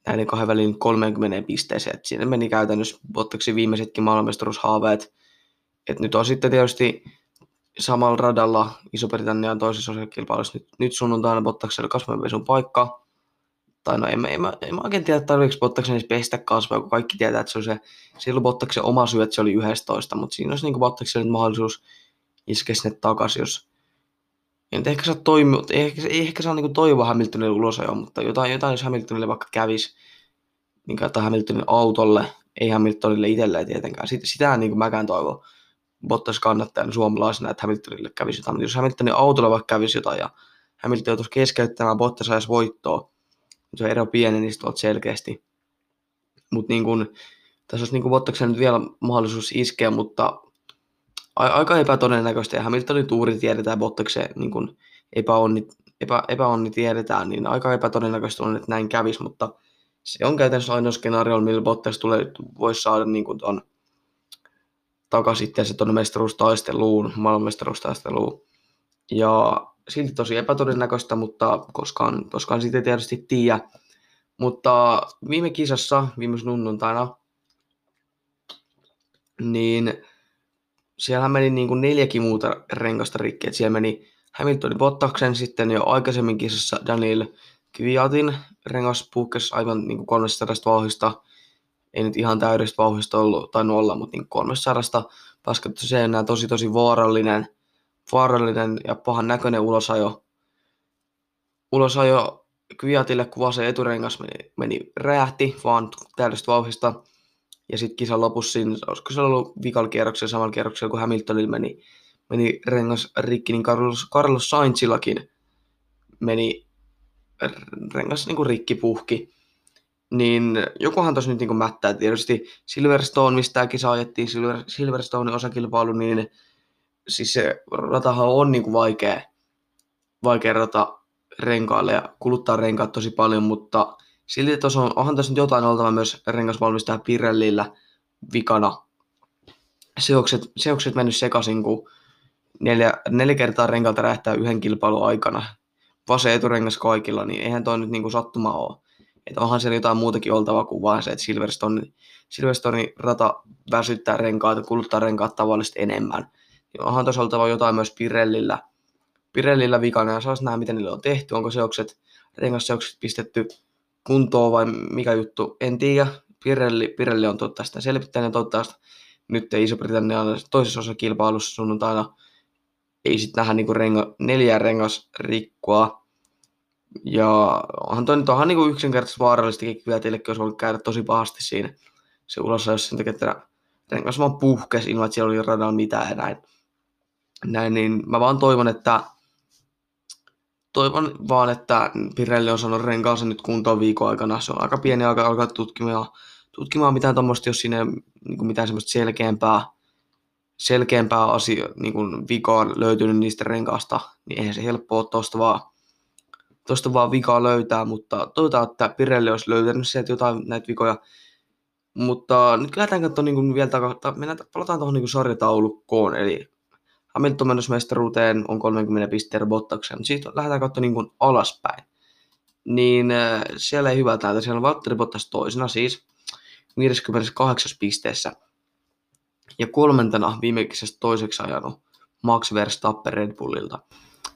näiden kahden välin 30 pisteeseen, että siinä meni käytännössä Bottaksen viimeisetkin maailmanmestaruushaaveet. Et nyt on sitten tietysti samalla radalla Iso-Britannian toisessa osakilpailussa nyt, nyt sunnuntaina Bottakselle kasvojenpesun paikka tai no en, en, en, en mä oikein tiedä, tarvitseeko Bottaksen edes pestä kasvoja, kun kaikki tietää, että se on se, ollut Bottaksen oma syy, että se oli 11, mutta siinä olisi niin Bottaksen mahdollisuus iskeä sinne takaisin, jos en ehkä saa toimia, ehkä, ehkä saa niin toivoa Hamiltonille ulos jo, mutta jotain, jotain jos Hamiltonille vaikka kävisi, niin kautta Hamiltonin autolle, ei Hamiltonille itselleen tietenkään. Sitä, sitä niin kuin mäkään toivon Bottas kannattajana suomalaisena, että Hamiltonille kävisi jotain. Jos Hamiltonin autolle vaikka kävisi jotain ja Hamilton joutuisi keskeyttämään Bottas ajaisi voittoa, se ero pieni niistä tuolta selkeästi. Mutta niin kun, tässä olisi niin Bottaksen nyt vielä mahdollisuus iskeä, mutta aika epätodennäköistä. Ja Hamiltonin tuuri tiedetään Bottaksen niin kun epäonni, epä, epäonni tiedetään, niin aika epätodennäköistä on, että näin kävisi, mutta se on käytännössä ainoa skenaario, millä Bottas tulee, voisi saada niin kuin ton takaisin sitten tuonne mestaruustaisteluun, maailmanmestaruustaisteluun. Ja silti tosi epätodennäköistä, mutta koskaan, koskaan siitä tietysti tiedä. Mutta viime kisassa, viime sunnuntaina, niin siellä meni niin kuin neljäkin muuta rengasta rikki. siellä meni Hamiltonin Bottaksen sitten jo aikaisemmin kisassa Daniel Kviatin rengas puhkesi aivan niin kuin 300 vauhista. Ei nyt ihan täydestä vauhista ollut, tai olla, mutta niin 300. Paskattu se enää tosi tosi vaarallinen, vaarallinen ja pahan näköinen ulosajo. Ulosajo Kviatille, kun se eturengas meni, meni räjähti vaan täydestä vauhista. Ja sitten kisan lopussa siinä, olisiko se ollut vikalla kierroksella, samalla kierroksella, kun Hamiltonilla meni, meni rengas rikki, niin Carlos, Carlos Sainzillakin meni rengas niin kuin rikki puhki. Niin jokuhan tuossa nyt niin kuin mättää. Tietysti Silverstone, mistä tämä kisa ajettiin, Silver, Silverstone osakilpailu, niin siis se ratahan on niin kuin vaikea, vaikea rata renkaalle ja kuluttaa renkaat tosi paljon, mutta silti tuossa on, onhan tässä nyt jotain oltava myös rengasvalmistaja Pirellillä vikana. Seokset, seokset mennyt sekaisin, kun neljä, neljä kertaa renkalta räjähtää yhden kilpailun aikana. Vasen eturengas kaikilla, niin eihän toi nyt niinku sattuma ole. Että onhan siellä jotain muutakin oltava kuin vaan se, että Silverstone, Silverstone rata väsyttää renkaat ja kuluttaa renkaat tavallisesti enemmän. Onhan tuossa oltava jotain myös Pirellillä, Pirellillä vikana ja saas nähdä, miten niille on tehty. Onko seokset, rengasseokset pistetty kuntoon vai mikä juttu, en tiedä. Pirelli, Pirelli on totta sitä selvittänyt toivottavasti nyt Iso-Britannia toisessa osa kilpailussa sunnuntaina ei sitten nähdä niinku renga, neljä rengas rikkoa. Ja onhan toi nyt onhan niinku yksinkertaisesti vaarallistakin Kvyätillekin olisi voinut käydä tosi pahasti siinä se ulos, jos sen takia, että rengas vaan puhkesi ilman, että siellä oli radalla mitään ja näin. niin mä vaan toivon, että toivon vaan, että Pirelli on saanut renkaansa nyt kuntoon viikon aikana. Se on aika pieni aika alkaa tutkimaan, tutkimaan mitään tuommoista, jos siinä niin mitään semmoista selkeämpää, selkeämpää asia, niin kuin vikaa löytynyt niistä renkaasta, niin eihän se helppoa tuosta vaan, tosta vaan vikaa löytää, mutta toivotaan, että Pirelli olisi löytänyt sieltä jotain näitä vikoja. Mutta nyt lähdetään katsomaan niin vielä takaa, mennään, palataan tuohon niin sarjataulukkoon, eli Hamilton menossa mestaruuteen on 30 pistettä Bottaksen. Siitä lähdetään katsomaan niin kuin alaspäin. Niin äh, siellä ei hyvältä näytä. Siellä on Valtteri Bottas toisena siis 58 pisteessä. Ja kolmantena viimeisessä toiseksi ajanut Max Verstappen Red Bullilta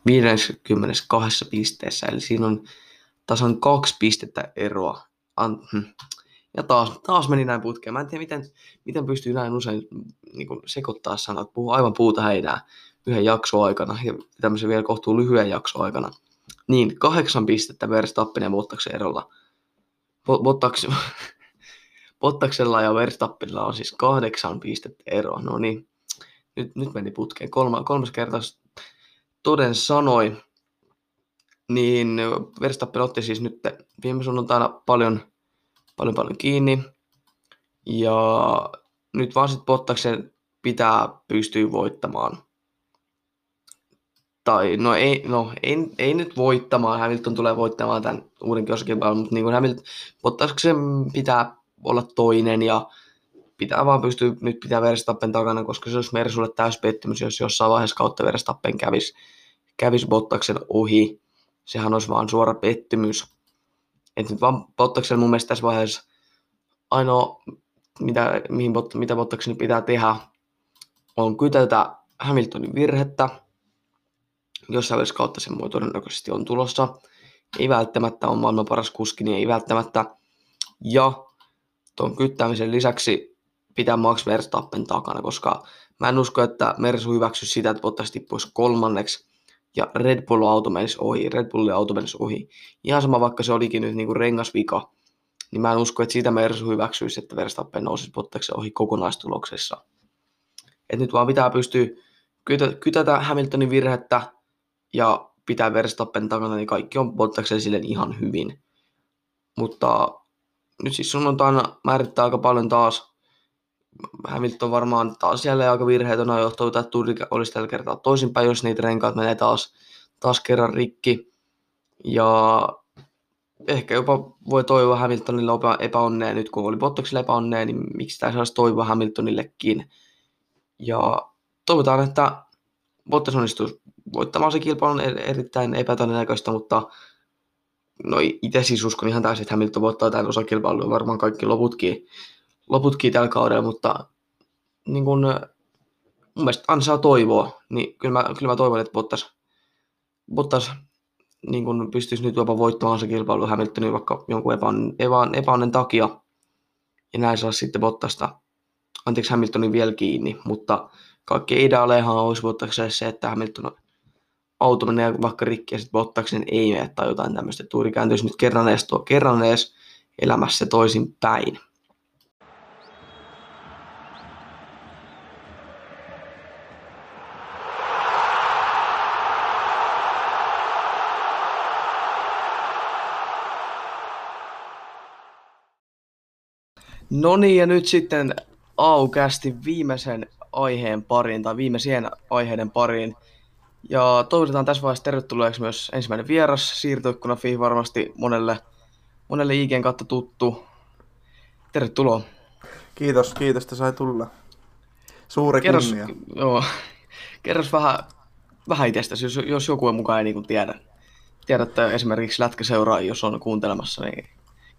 52 pisteessä. Eli siinä on tasan kaksi pistettä eroa. Hm. Ja taas, taas meni näin putkeen. Mä en tiedä, miten, miten pystyy näin usein niin kuin sekoittaa sanat, puhuu aivan puuta heinää yhden jakson aikana ja tämmöisen vielä kohtuu lyhyen jakson aikana. Niin, kahdeksan pistettä Verstappen ja Bottaksen erolla. Bottaks, Bottaksella ja Verstappenilla on siis kahdeksan pistettä ero. No niin, nyt, nyt meni putkeen. Kolma, kolmas kerta toden sanoi. Niin Verstappen otti siis nyt viime sunnuntaina paljon, paljon, paljon kiinni. Ja nyt vaan sitten Bottaksen pitää pystyä voittamaan. Tai no ei, no, ei, ei nyt voittamaan, Hamilton tulee voittamaan tämän uuden kilpailun, mutta niin kuin Hamilton, Bottaksen pitää olla toinen ja pitää vaan pystyä nyt pitää Verstappen takana, koska se olisi Mersulle täys pettymys, jos jossain vaiheessa kautta Verstappen kävisi, kävisi Bottaksen ohi. Sehän olisi vaan suora pettymys. Et nyt vaan Bottaksen mun mielestä tässä vaiheessa ainoa mitä, mihin, mitä Bottaksen pitää tehdä, on kytätä Hamiltonin virhettä. Jossain välissä kautta se muu todennäköisesti on tulossa. Ei välttämättä ole maailman paras kuski, niin ei välttämättä. Ja tuon kyttämisen lisäksi pitää Max Verstappen takana, koska mä en usko, että Mersu hyväksy sitä, että Bottas tippuisi kolmanneksi ja Red Bull auto menisi ohi, Red Bullin auto menisi ohi. Ihan sama, vaikka se olikin nyt niinku rengasvika, niin mä en usko, että siitä Mersu hyväksyisi, että Verstappen nousisi Bottaksen ohi kokonaistuloksessa. Et nyt vaan pitää pystyä kytä, kytätä Hamiltonin virhettä ja pitää Verstappen takana, niin kaikki on Bottaksen silleen ihan hyvin. Mutta nyt siis sunnuntaina määrittää aika paljon taas. Hamilton varmaan taas jälleen aika virheetön johtuu, että Turri olisi tällä kertaa toisinpäin, jos niitä renkaat menee taas, taas kerran rikki. Ja ehkä jopa voi toivoa Hamiltonille epäonnea nyt, kun oli Bottakselle epäonnea, niin miksi tämä saisi toivoa Hamiltonillekin. Ja toivotaan, että Bottas onnistuu voittamaan se kilpailun erittäin epätodennäköistä, mutta no itse siis uskon ihan täysin, että Hamilton voittaa tämän osakilpailun varmaan kaikki loputkin, loputkin tällä kaudella, mutta niin kun, mun mielestä ansaa toivoa, niin kyllä mä, kyllä mä toivon, että Bottas, Bottas niin kun pystyisi nyt jopa voittamaan se kilpailu Hamiltonin vaikka jonkun epän, epän, epäonnen takia, ja näin saa sitten Bottasta, anteeksi Hamiltonin vielä kiinni, mutta kaikki ideaalejahan olisi Bottakselle se, että Hamilton auto menee vaikka rikki ja sitten Bottaksen ei mene tai jotain tämmöistä. Tuuri kääntyisi nyt kerran edes, tuo, kerran edes elämässä toisin päin. No niin, ja nyt sitten aukästi viimeisen aiheen pariin, tai viimeisien aiheiden pariin. Ja toivotetaan tässä vaiheessa tervetulleeksi myös ensimmäinen vieras, siirtoikkuna Fi varmasti monelle, monelle IGn kautta tuttu. Tervetuloa. Kiitos, kiitos, että sai tulla. Suuri kerros, kunnia. Joo, kerros vähän, vähän itsestäsi, jos, jos joku ei mukaan ei niin tiedä. Tiedätte esimerkiksi lätkäseuraa, jos on kuuntelemassa, niin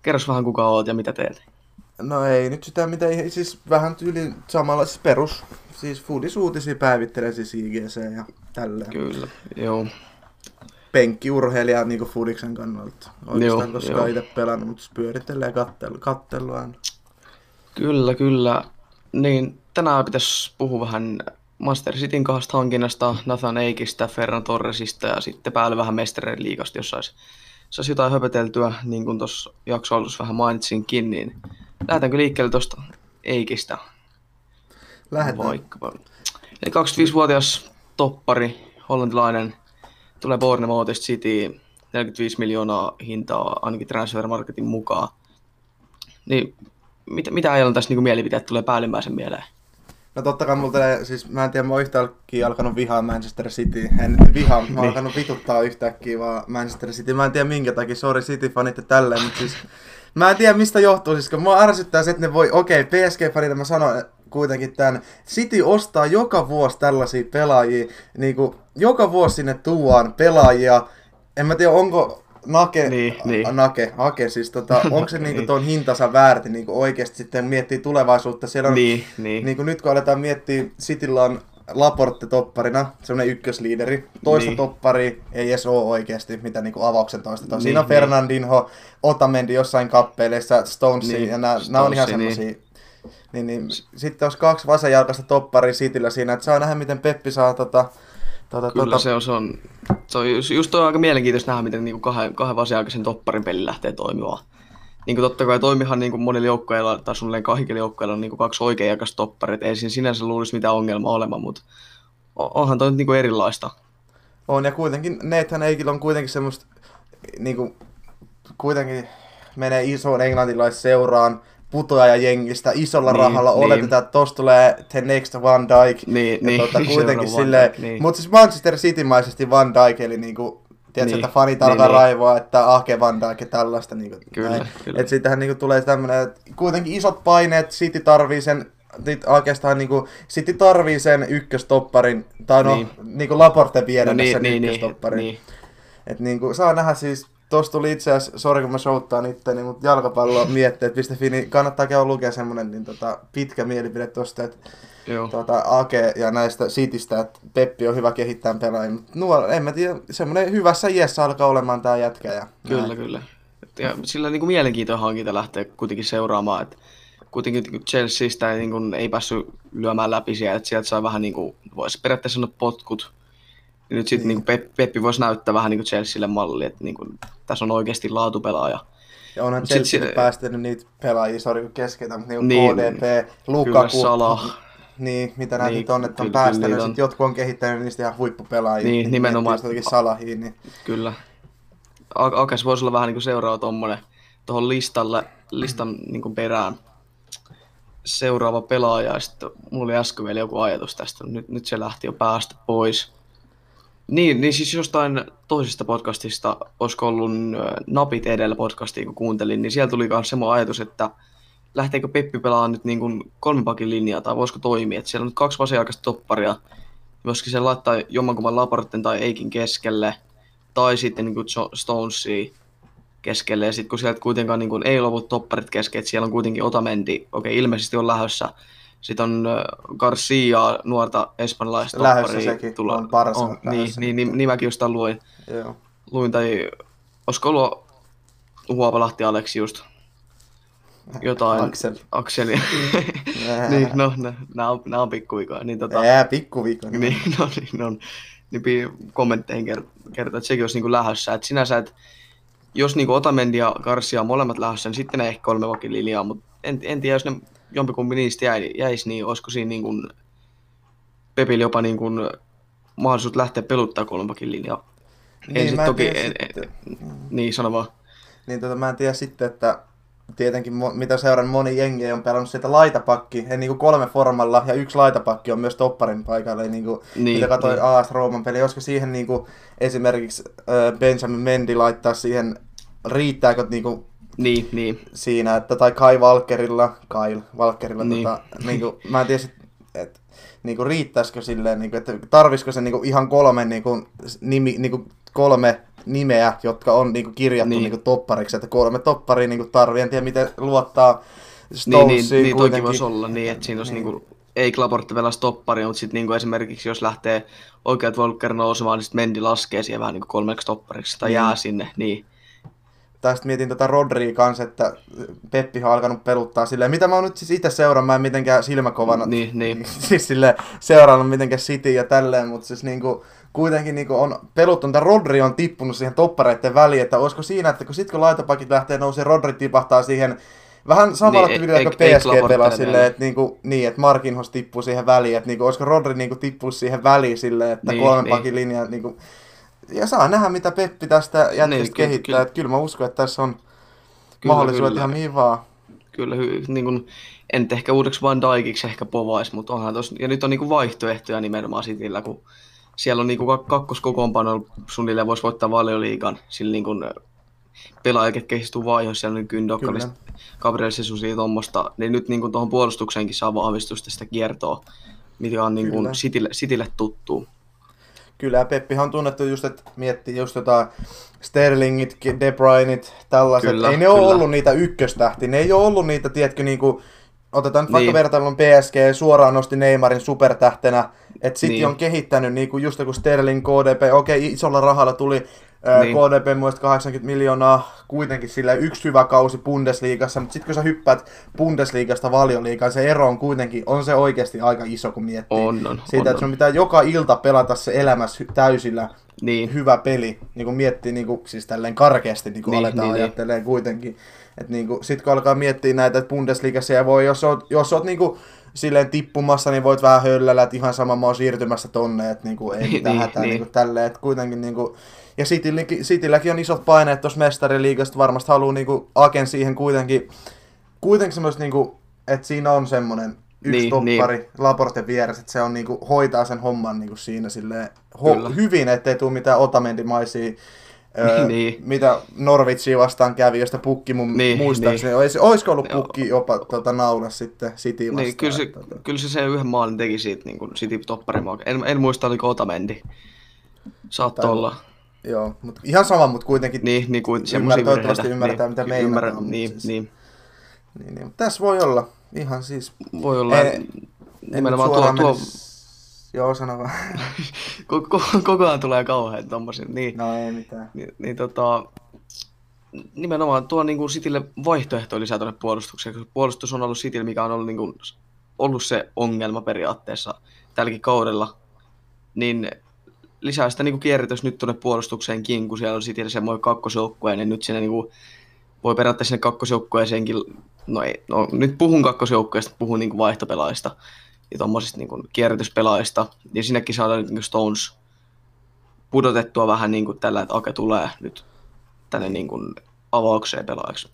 kerros vähän kuka oot ja mitä teet. No ei nyt sitä mitä, siis vähän tyyli samalla, siis perus, siis foodisuutisia päivittelee siis IGC ja tälleen. Kyllä, joo. Penkkiurheilija niin Foodiksen kannalta. Oikeastaan joo, koska itse pelannut, mutta pyörittelee kattelua, kattelua aina. Kyllä, kyllä. Niin, tänään pitäisi puhua vähän Master Cityn kahdesta hankinnasta, Nathan Eikistä, Ferran Torresista ja sitten päälle vähän Mestareiden liigasta, jos saisi sais jotain höpöteltyä, niin kuin tuossa jaksoalussa vähän mainitsinkin, niin lähdetäänkö liikkeelle tuosta Eikistä? Lähdetään. Vaikkapa. Eli 25-vuotias toppari, hollantilainen, tulee Bournemouthista City, 45 miljoonaa hintaa ainakin Transfermarketin mukaan. Niin mitä, mitä ajallaan tässä niin mielipiteet tulee päällimmäisen mieleen? No totta kai multa, siis mä en tiedä, mä oon yhtäkkiä alkanut vihaa Manchester City. En nyt vihaa, mä oon niin. alkanut vituttaa yhtäkkiä vaan Manchester City. Mä en tiedä minkä takia, sorry City-fanit ja tälleen, mutta siis Mä en tiedä mistä johtuu, siis kun mua ärsyttää se, että ne voi, okei, okay, PSG-fanita mä sanon kuitenkin tämän, City ostaa joka vuosi tällaisia pelaajia, niin kuin, joka vuosi sinne tuodaan pelaajia, en mä tiedä onko Nake, niin, niin. Nake, Ake, siis tota, onko se niinku ton hintansa väärti niinku oikeasti sitten miettii tulevaisuutta. Siellä on, niin, niin. Niinku nyt kun aletaan miettiä, Cityllä on Laporte topparina, semmoinen ykkösliideri. Toista niin. toppari ei edes ole oikeasti, mitä niinku avauksen toista. Niin, Siinä on niin. Fernandinho, Otamendi jossain kappaleissa, Stones niin, ja nämä on ihan semmoisia. Niin. Niin, niin, sitten olisi kaksi vasenjalkaista topparia Cityllä siinä, että saa nähdä, miten Peppi saa tota, Tota, Kyllä tota... se on, se on, se on just, just on aika mielenkiintoista nähdä, miten niin kuin kahden, kahden vasenjalkaisen topparin peli lähtee toimimaan. Niin kuin totta kai toimihan niin kuin monilla joukkueilla, tai suunnilleen kaikilla joukkueilla on niin kuin kaksi oikeajakasta topparit. Ei siinä sinänsä luulisi mitään ongelmaa olemaan, mutta onhan toi niin kuin erilaista. On, ja kuitenkin Nathan Eikillä on kuitenkin semmoista, niin kuin, kuitenkin menee isoon englantilaisseuraan, jengistä isolla niin, rahalla niin. oletetaan, että tosta tulee The Next Van Dijk. Niin, ja niin. Tota, kuitenkin silleen, niin. mutta siis Manchester City-maisesti Van Dijk, eli niinku, tiedätkö, niin. että fanit niin, alkaa niin, raivoa, että Ahke Van Dijk ja tällaista. Niinku, kyllä, kyllä. Että siitähän niinku tulee tämmöinen, että kuitenkin isot paineet, City tarvii sen nyt oikeastaan niinku, City tarvii sen ykköstopparin, tai no, niin. niinku Laporte viedä no, niin, sen niin, niin ykköstopparin. Niin, niin. Et niinku, saa nähdä siis Tuossa tuli itse asiassa, sori kun mä showttaan itteni, mutta jalkapallo mietteet.fi, niin kannattaa käydä lukea semmonen niin tota, pitkä mielipide tosta, että Tota, Ake ja näistä Citystä, että Peppi on hyvä kehittää pelaajia. Mutta nuor, en mä tiedä, semmoinen hyvässä iässä alkaa olemaan tämä jätkä. Ja kyllä, näin. kyllä. Ja sillä niin kuin mielenkiintoinen hankinta lähtee kuitenkin seuraamaan, että kuitenkin niin Chelseastä ei, niin kuin, ei päässyt lyömään läpi sieltä, että sieltä sai vähän niin kuin, voisi periaatteessa sanoa potkut ja nyt sitten niin. niin Peppi voisi näyttää vähän niin kuin Chelsealle malli, että niin kuin, tässä on oikeasti laatupelaaja. Ja onhan Chelsea sit, päästänyt niitä pelaajia, sori kun keskeytän, mutta niin, niin KDP, Lukaku, Salah. Niin, mitä näitä niin, on, että on kyllä, päästänyt, sitten jotkut on kehittänyt niistä ihan huippupelaajia. Niin, nimenomaan. Jotenkin Salahiin, niin... Kyllä. Akes voisi olla vähän niin kuin seuraava tuommoinen tuohon listalle, listan niin kuin perään seuraava pelaaja. Ja sitten mulla oli äsken vielä joku ajatus tästä, nyt, nyt se lähti jo päästä pois. Niin, niin siis jostain toisesta podcastista, olisiko ollut ö, Napit edellä podcastia, kun kuuntelin, niin siellä tuli myös semmoinen ajatus, että lähteekö Peppi pelaamaan nyt niin kuin kolmipakin linjaa, tai voisiko toimia, että siellä on nyt kaksi vasenjalkaista topparia, myöskin se laittaa jommankumman Laporten tai Eikin keskelle, tai sitten niin kuin Stonesia keskelle, ja sitten kun sieltä kuitenkaan niin kuin ei lovu topparit kesken, että siellä on kuitenkin Otamendi, okei ilmeisesti on lähdössä, sitten on Garcia, nuorta espanjalaista topparia. sekin, on Barca on, niin, niin, niin, niin, mäkin jostain luin, Joo. luin tai olisiko ollut Huopalahti Aleksi just jotain. Aksel. Akseli. Nää. niin, no, nämä on, nää on pikkuikoja. Niin, tota, Ää, pikkuviikko. niin, no, niin, no, niin kommentteihin ker- kertoo, että sekin olisi niin lähdössä. Että sinänsä, että jos niin Otamendi ja Garcia on molemmat lähdössä, niin sitten ne ehkä kolme vakin linjaa, mutta en, en tiedä, jos ne jompikumpi niistä jäi, jäisi, niin olisiko siinä niin kuin Pepillä jopa niin kuin mahdollisuus lähteä peluttaa kolmakin linjaa. Niin, en sit toki, en, en, niin sano vaan. Niin tota, mä en tiedä sitten, että tietenkin mitä seuran moni jengi on pelannut sieltä laitapakki, en niinku kolme formalla ja yksi laitapakki on myös topparin paikalla, niinku, Niin, niin, mitä katsoin niin. niin. AS Rooman peli, olisiko siihen niinku esimerkiksi äh, Benjamin Mendy laittaa siihen, riittääkö niinku Niin, niin. siinä, että tai Kai Valkerilla, Kyle Valkerilla, Niin. niin. tota, niinku, mä en tiedä, että niinku, riittäisikö silleen, niinku, että tarvisiko se niinku, ihan kolme, niinku, nimi, niinku, kolme nimeä, jotka on niinku, kirjattu Niin. niin. niinku, toppariksi, että kolme topparia niinku, tarvii, en tiedä miten luottaa Niin, niin, Stonesiin niin toki voisi olla niin, että siinä olisi niin. Niin. niin kuin, ei Klaportti pelaa stoppari, mutta sitten niin esimerkiksi jos lähtee oikeat Volker nousemaan, niin sitten Mendi laskee siihen vähän niin kuin kolmeksi toppariksi tai Niin. jää sinne. Niin. Sitten mietin tätä Rodria kanssa, että Peppi on alkanut peluttaa silleen, mitä mä oon nyt siis itse seurannut, mä en mitenkään silmäkovana Niin, niin. siis sille seurannut mitenkään City ja tälleen, mutta siis niinku, kuitenkin niinku on peluttanut, että Rodri on tippunut siihen toppareiden väliin, että olisiko siinä, että kun sit kun laitapakit lähtee nousee, Rodri tipahtaa siihen vähän samalla Niin, niin, tyylillä kuin PSG pelaa silleen, että niinku, niin, että Markinhos tippuu siihen väliin, että niinku, olisiko Rodri niinku tippunut siihen väliin silleen, että Niin, niin, kolmen niin. pakin linja, niinku, ja saa nähdä, mitä Peppi tästä jätkästä Niin, niin, kehittää, kyllä. että kyllä mä uskon, että tässä on Kyllä, mahdollisuudet kyllä. ihan mihin vaan. Kyllä, hy, niin kuin, en ehkä uudeksi Van Dijkiksi ehkä povais, mutta onhan tos, ja nyt on niin kuin vaihtoehtoja nimenomaan Cityllä, kun siellä on niin kuin kakkoskokoonpano suunnilleen voisi voittaa valioliigan, sillä niin kuin pelaajat, ketkä istuu vaihoissa, siellä on niin Kyndokkalista, Gabriel Sesusia ja tuommoista, niin nyt niin kuin tuohon puolustukseenkin saa vahvistusta sitä kiertoa, mikä on niin kuin Kyllä. Citylle, Citylle tuttu. Kyllä, ja Peppihan on tunnettu just, että miettii just tota Sterlingit, De Bruyneit, tällaiset. Kyllä, ei ne ole kyllä. ollut niitä ykköstähti, ne ei ole ollut niitä, tiedätkö, niinku, otetaan nyt vaikka Niin. vertailun PSG, suoraan nosti Neymarin supertähtenä, että City Niin. on kehittänyt niinku just joku Sterling, KDP, okei, isolla rahalla tuli Niin. KDP muista 80 miljoonaa, kuitenkin sillä yksi hyvä kausi Bundesliigassa, mutta sitten kun sä hyppäät Bundesliigasta valioliigaan, se ero on kuitenkin, on se oikeasti aika iso, kun miettii. On, on, Siitä, on, että sun pitää joka ilta pelata se elämässä täysillä Niin, hyvä peli, niin kuin miettii niin kuin, siis tälleen karkeasti niin kuin Niin, aletaan niin, niin. ajattelemaan kuitenkin. Että niin kuin, sit kun alkaa miettiä näitä, että Bundesliigassa ja voi, jos oot, jos oot niin kuin, silleen tippumassa, niin voit vähän höllällä, että ihan sama mä oon siirtymässä tonne, että niin kuin, ei mitään Niin, hätää niin. niin kuin, tälleen, että kuitenkin niin kuin, ja Citylläkin, Citylläkin on isot paineet tuossa mestariliigasta, varmasti haluaa niin kuin, Aken siihen kuitenkin, kuitenkin semmoista niin kuin, että siinä on semmoinen yksi Niin, toppari niin. Laporten vieressä, että se on niinku, hoitaa sen homman niinku siinä silleen, Kyllä. ho- hyvin, ettei tule mitään otamendimaisia, öö, Niin. mitä Norwitsia vastaan kävi, josta pukki mun Niin, niin, muistaakseni. Niin. Olisiko ollut pukki jopa tota, naulassa sitten City vastaan? niin kyllä, se, että, tota, kyllä se sen yhden maalin teki siitä niin kuin City topparimaa. En, en muista, oliko Otamendi. Saattoi Tai- olla. Joo, mutta ihan sama, mutta kuitenkin Niin, niin kuin Ymmär- toivottavasti virheitä. ymmärtää, mitä meinataan, ymmärrän, mutta niin, siis- niin. niin, niin. Tässä voi olla ihan siis... Voi olla, Ei- en nimenomaan tuo, tuo Joo, sano vaan. koko, koko ajan tulee kauhean tommosia. Niin, No ei mitään. niin, niin tota, nimenomaan tuo niin kuin Citylle vaihtoehto lisää tuonne puolustukseen, koska puolustus on ollut Citylle, mikä on ollut, niin kuin, ollut se ongelma periaatteessa tälläkin kaudella, niin lisää sitä niin kuin kierrätys nyt tuonne puolustukseenkin, kun siellä on Cityllä semmoinen kakkosjoukkue, niin nyt sinne niin kuin, voi periaatteessa sinne kakkosjoukkueeseenkin, no, ei, no nyt puhun kakkosjoukkueesta, puhun niin kuin vaihtopelaajista ja tuommoisista niin kierrätyspelaajista, ja sinnekin saadaan niin kuin Stones pudotettua vähän niin kuin tällä, että Ake tulee nyt tänne niin kuin avaukseen pelaajaksi.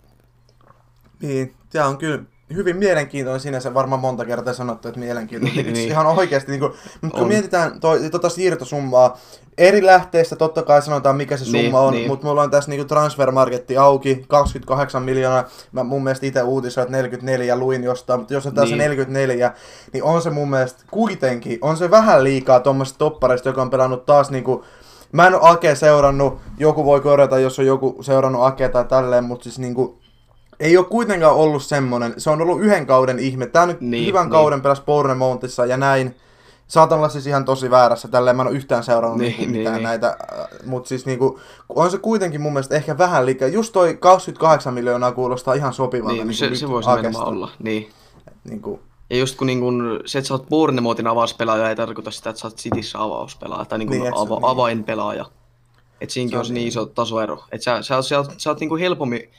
Niin, tämä on kyllä hyvin mielenkiintoinen sinänsä, varmaan monta kertaa sanottu, että mielenkiintoinen. Niin, niin, niin. Ihan oikeasti, niin kuin, mutta kun On. mietitään toi, tota siirtosummaa, eri lähteistä totta kai sanotaan mikä se summa Niin, on, niin. mutta mulla on tässä niin transfermarketti auki, 28 miljoonaa, mä mun mielestä itse uutisoin, että 44 luin jostain, mutta jos on tässä Niin. 44, niin on se mun mielestä kuitenkin, on se vähän liikaa tuommoisesta topparista, joka on pelannut taas niin kuin, Mä en ole Ake seurannut, joku voi korjata, jos on joku seurannut Ake tai tälleen, mutta siis niinku, ei ole kuitenkaan ollut semmonen, se on ollut yhden kauden ihme. Tää nyt Niin, niin, hyvän niin. kauden pelas Bournemouthissa ja näin. Saatan olla siis ihan tosi väärässä, tälleen mä en ole yhtään seurannut Niin, niin, niin, mitään niin. näitä, mutta siis niinku, on se kuitenkin mun mielestä ehkä vähän liikaa. Just toi 28 miljoonaa kuulostaa ihan sopivalta. Niin, niinku se, se voisi olla. Niin. Niinku, Ja just kun, niin kun se, että sä oot Bournemouthin avauspelaaja, ei tarkoita sitä, että sä oot Cityssä avauspelaaja tai niin Niin, niin, se on ava, niin. avainpelaaja. Et siinkin Se on on niin niin. iso tasoero. Et sä, sä, sä, oot, sä oot niin kuin helpommin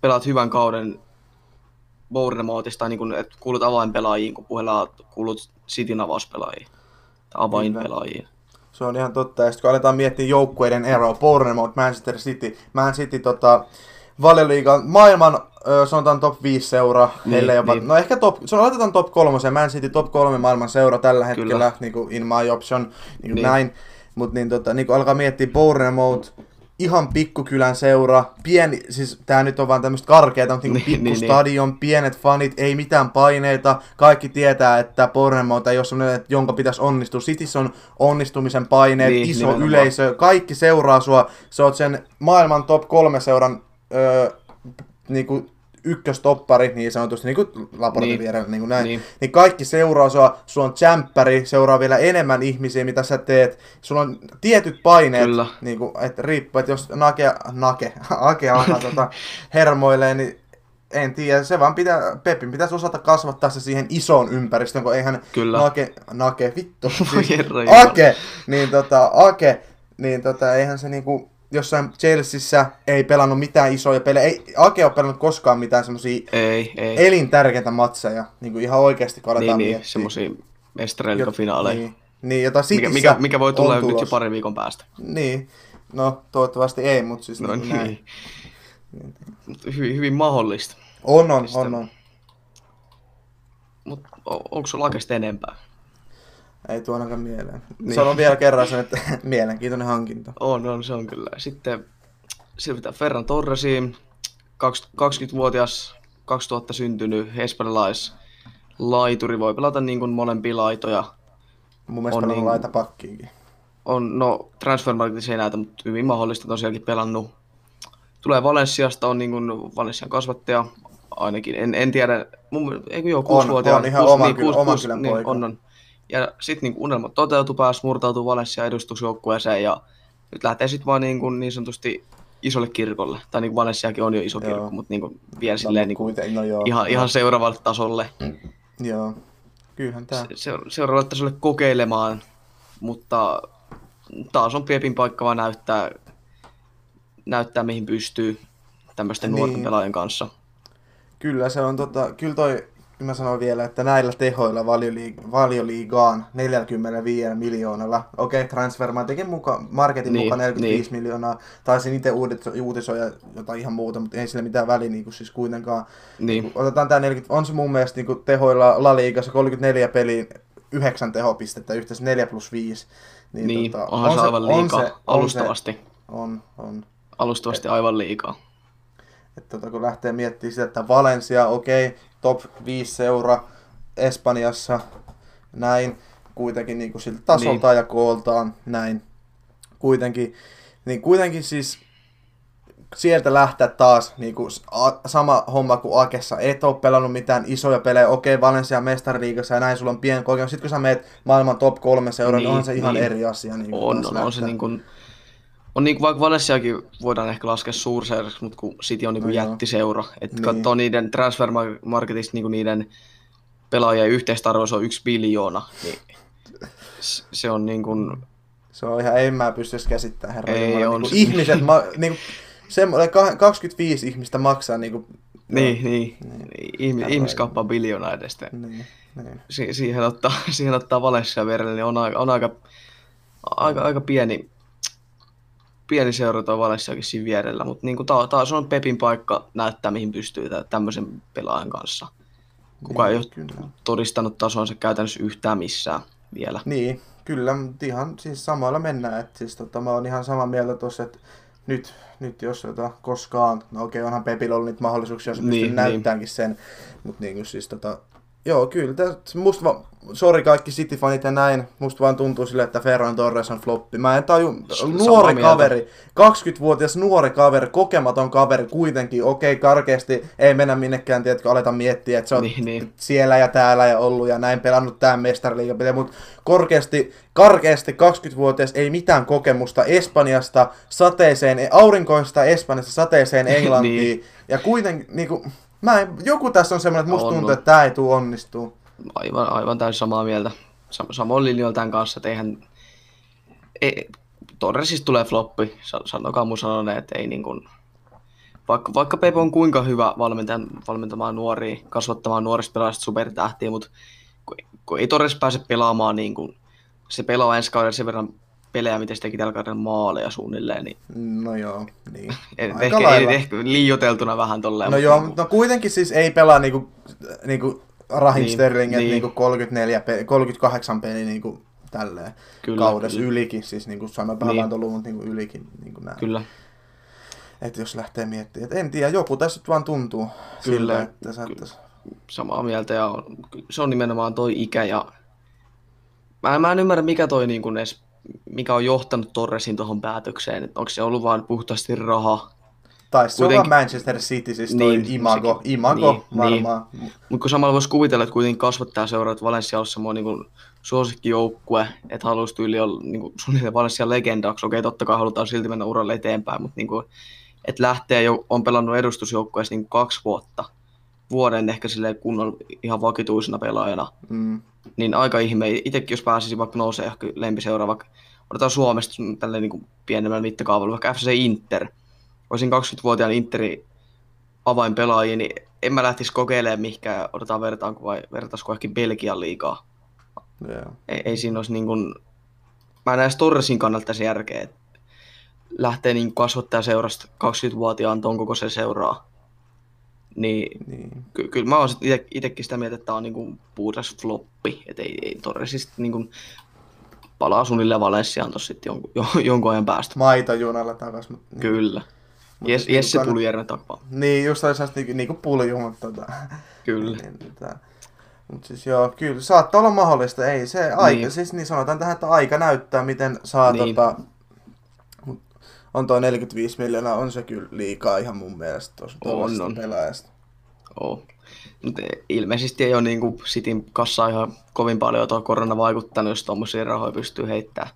pelaat hyvän kauden Bournemouthista, niin kuin, että kuulut avainpelaajiin, kun puheella kuulut Cityn avauspelaajiin. Tai avainpelaajiin. Se on ihan totta. Ja sitten kun aletaan miettiä joukkueiden eroa, Bournemouth, Manchester City, Man City tota, valioliigan maailman sanotaan top 5 seura, Niin, jopa, niin. no ehkä top, se on laitetaan top 3, Man City top 3 maailman seura tällä Kyllä. hetkellä, niin kuin in my option, niin Niin. näin. Mutta niin, tota, niin kun alkaa miettiä Bournemouth, ihan pikkukylän seura, pieni, siis tää nyt on vaan tämmöistä karkeata, mutta niinku Niin, pikku niin, niin. pienet fanit, ei mitään paineita, kaikki tietää, että Bournemouth ei ole semmoinen, että jonka pitäisi onnistua. Cityssä on onnistumisen paineet, niin, iso nimenomaan. yleisö, kaikki seuraa sua, sä oot sen maailman top kolme seuran öö, niinku ykköstoppari, niin sanotusti, niin kuin Laportin Niin. vierellä, niin kuin näin. Niin. Niin. kaikki seuraa sua, sulla on jämppäri, seuraa vielä enemmän ihmisiä, mitä sä teet. Sulla on tietyt paineet, Kyllä. niin kuin, että riippuu, että jos Nake, Nake, Ake alkaa tota, hermoilee, niin en tiedä, se vaan pitää, Pepin pitäisi osata kasvattaa se siihen isoon ympäristöön, kun eihän Kyllä. Nake, Nake, vittu, siis herra. Ake, niin tota, Ake, niin tota, eihän se niinku, jossain Chelseassa ei pelannut mitään isoja pelejä, ei, Ake ole pelannut koskaan mitään ei. elintärkeitä matseja, niinku ihan oikeasti kun niin, aletaan niin, miettiä. semmosia mestareiliikafinaaleja. Niin, niin, jota Mikä, mikä, mikä voi tulla nyt jo parin viikon päästä. Niin, no toivottavasti ei, mutta siis No niin, näin. niin. Mut Hyvin, hyvin mahdollista. On, on, Mistä- on, on. Mutta onko sulla oikeasti enempää? Ei tuo ainakaan mieleen. Niin. Sanon vielä kerran sen, että mielenkiintoinen hankinta. On, on, se on kyllä. Sitten siirrytään Ferran Torresiin, 20-vuotias, 2000 syntynyt espanjalais laituri, voi pelata niin kuin molempia laitoja. Mun mielestä On on niin- laita pakkiinkin. On, no, Transfermarketissa ei näytä, mutta hyvin mahdollista tosiaankin pelannut. Tulee Valenssiasta, on niin kuin Valenssian kasvattaja, ainakin. En, en tiedä, mun, eikö joo, kuusivuotiaan. on ihan kuusi- oman niin, kylän- kuusi- oman kuusi- niin, poika. on, on. Ja sitten niin unelmat toteutui, pääsi murtautuu Valenssian edustusjoukkueeseen ja nyt lähtee sitten vaan niin, kuin niin sanotusti isolle kirkolle. Tai niin kuin Valenssiakin on jo iso Joo. kirkko, mutta niin kuin vielä silleen niin kuin kuitenkin, no joo. ihan, ihan seuraavalle tasolle. Joo. Kyllähän tää. Se, se, seuraavalle tasolle kokeilemaan, mutta taas on Piepin paikka vaan näyttää, näyttää mihin pystyy tämmöisten Niin. nuorten pelaajien kanssa. Kyllä se on tota, kyllä toi, mä sanon vielä, että näillä tehoilla valioliig- valioliigaan 45 miljoonalla, okei, okay, Transfermarketin mukaan, marketin Niin, mukaan 45 niin. miljoonaa, taisin itse uudet- uutisoida jotain ihan muuta, mutta ei sillä mitään väliä niin kuin siis kuitenkaan. Niin, Otetaan tää 40, on se mun mielestä niin kuin tehoilla La Ligassa 34 peliin, 9 tehopistettä, yhteensä 4 plus 5. niin, niin onhan se aivan liikaa, on alustavasti, Se, on, on. alustavasti aivan liikaa. Että tota, kun lähtee miettimään sitä, että Valencia, okei, okay, top 5 seura Espanjassa, näin, kuitenkin niin kuin siltä tasolta Niin. ja kooltaan, näin, kuitenkin, niin kuitenkin siis sieltä lähteä taas niin kuin, sama homma kuin Akessa. Et ole pelannut mitään isoja pelejä. Okei, Valencia mestariliigassa ja näin, sulla on pieni kokemus. Sitten kun sä meet maailman top kolme seura, niin, Niin, on se ihan niin. eri asia. Niin On, on, on se niin kuin, on niin kuin vaikka Valenssiakin voidaan ehkä laskea suurseuraksi, mutta kun City on niin kuin No jättiseura. Että Niin. katsoo niiden transfermarketista niin kuin niiden pelaajien yhteistarvoissa on yksi biljoona, niin se on niin kuin, Se on ihan, en mä pystyisi käsittämään, herra Ei, Jumala. on Niin se- ihmiset, ma, niin kuin, semmoinen ka- 25 ihmistä maksaa niin kuin, niin, niin, Niin. Ihmi, Herra ihmiskauppa on biljoona edestä. Niin, niin. Si- siihen ottaa, siihen ottaa Valencia vierelle, niin on aika, on aika, aika, aika pieni, pieni seura tuo Valenssiakin siinä vierellä, mutta niin taas, on Pepin paikka näyttää, mihin pystyy tä- tämmöisen pelaajan kanssa. Kuka ei ole Kyllä. todistanut tasonsa käytännössä yhtään missään vielä. Niin, kyllä, mutta ihan siis samalla mennään. Et siis tota, mä oon ihan samaa mieltä tuossa, että nyt, nyt jos tota, koskaan, no okei, onhan Pepillä ollut niitä mahdollisuuksia, jos Niin, niin, niin. näyttäänkin sen, mutta niin siis tota, joo, kyllä, täs, musta va, sori kaikki City-fanit ja näin, musta vaan tuntuu sille, että Ferran Torres on floppi. Mä en taju, samaa nuori mieltä. kaveri, 20-vuotias nuori kaveri, kokematon kaveri kuitenkin, okei, karkeasti, ei mennä minnekään, tiedätkö, aleta miettiä, että se on Niin, niin. siellä ja täällä ja ollut ja näin pelannut tämän mestariliigapeliä, mutta korkeasti, karkeasti 20-vuotias ei mitään kokemusta Espanjasta sateeseen, aurinkoista Espanjasta sateeseen Englantiin. Niin. Ja kuitenkin, niinku, mä en, joku tässä on semmoinen, että musta On, tuntuu, että tämä ei tule onnistuu. Aivan, aivan täysin samaa mieltä. Sam- samoin linjoilla tämän kanssa, että eihän... Ei, Torresista tulee floppi, Sa- sanokaa mun sanoneen, että ei niin kuin, vaikka, vaikka Pep on kuinka hyvä valmentajan, valmentamaan nuoria, kasvattamaan nuorista pelaajista supertähtiä, mutta kun, kun ei Torres pääse pelaamaan niin kuin, se pelaa ensi kaudella sen verran pelejä, miten se teki tällä kaudella maaleja suunnilleen, niin No joo, niin. Aika ehkä, lailla. ehkä liioteltuna vähän tolleen. No mutta joo, niin kuin- mutta no kuitenkin siis ei pelaa niinku, niinku Raheem Niin, Sterling, niin. niinku 34 pe- 38 peliä niinku tälleen Kyllä, kaudessa kyllä. ylikin, siis niinku sanotaan Niin. niin. luvun niinku ylikin niinku näin. Kyllä, Että jos lähtee miettimään, että en tiedä, joku tässä nyt vaan tuntuu Kyllä, siltä, että et- samaa mieltä ja on- se on nimenomaan toi ikä ja mä, mä en ymmärrä mikä toi niin kuin edes, mikä on johtanut Torresin tuohon päätökseen, että onko se ollut vaan puhtaasti raha, Tai se on Kuitenkin- vaan Manchester City, siis toi Niin, imago, sekin. imago Niin, niin, varmaan. Niin. mutta kun samalla voisi kuvitella, että kuitenkin kasvattaa seuraa, että Valencia on semmoinen niin suosikkijoukkue, että haluaisi tyyli olla niin kuin suunnilleen Valencia legendaksi, okei totta kai halutaan silti mennä uralle eteenpäin, mutta niin kuin, että lähtee jo, on pelannut edustusjoukkueessa niin kaksi vuotta, vuoden ehkä silleen kunnon ihan vakituisena pelaajana, Mm. Niin aika ihme. Itsekin jos pääsisi vaikka nousee ehkä lempiseura, vaikka otetaan Suomesta tälleen niin kuin pienemmällä mittakaavalla, vaikka FC Inter. Olisin 20-vuotiaan Interin avainpelaajia, niin en mä lähtisi kokeilemaan mihinkään, otetaan vertaanko vai vertaisiko ehkä Belgian liigaa. Joo. Ei, ei siinä olisi niin kuin, mä en näe edes Torresin kannalta tässä järkeä, että lähtee niin kasvattaa seurasta 20-vuotiaan ton koko se seuraa. Niin Niin. ky- kyllä mä oon itekin sitä mieltä, että tää on niinku puhdas floppi, että ei, ei Torresista niinku palaa suunnilleen Valenssiaan tossa sitten jonkun, jo, jonkun ajan päästä. Maitojunalla takas. Mut, niin. Kyllä. Mut Jes, siis Jesse niinku kann- Puljärven takaa. Niin, just sellaista niinku, niinku pulju, mutta tota, Kyllä. niin, tota, Mutta siis joo, kyllä saattaa olla mahdollista, ei se aika, Niin. niin. siis niin sanotaan tähän, että aika näyttää, miten saa Niin. niin. tota, on toi 45 miljoonaa, on se kyllä liikaa ihan mun mielestä tuosta On, on. pelaajasta. Oo. Mutta ilmeisesti ei ole niinku Cityn kassaa ihan kovin paljon tuo korona vaikuttanut, jos tommosia rahoja pystyy heittämään.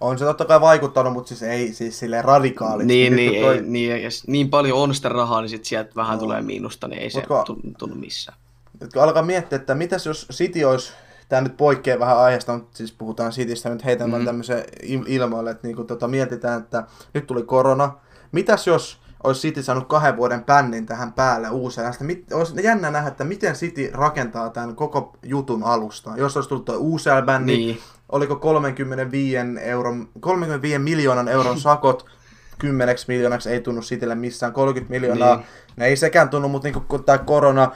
On se totta kai vaikuttanut, mutta siis ei siis silleen radikaalisti. Niin, Nyt niin, kun toi- ei, niin, jos niin paljon on sitä rahaa, niin sit sieltä vähän No. tulee miinusta, niin ei se Mut kun- tu- tunnu missään. Nyt kun alkaa miettiä, että mitäs jos City olisi, tämä nyt poikkeaa vähän aiheesta, mutta siis puhutaan Citystä nyt heitän Mhm. mm-hmm. tämmöisen il- ilmoille, että niinku tota mietitään, että nyt tuli korona. Mitäs jos olisi City saanut kahden vuoden bännin tähän päälle uusia. Mit, olisi jännä nähdä, että miten City rakentaa tämän koko jutun alusta. Jos olisi tullut tuo UCL-bänni, niin. Niin, oliko 35, euron, 35 miljoonan euron sakot, 10 miljoonaksi ei tunnu Citylle missään, 30 miljoonaa, Niin. niin. no ei sekään tunnu, mutta niinku, kun tämä korona,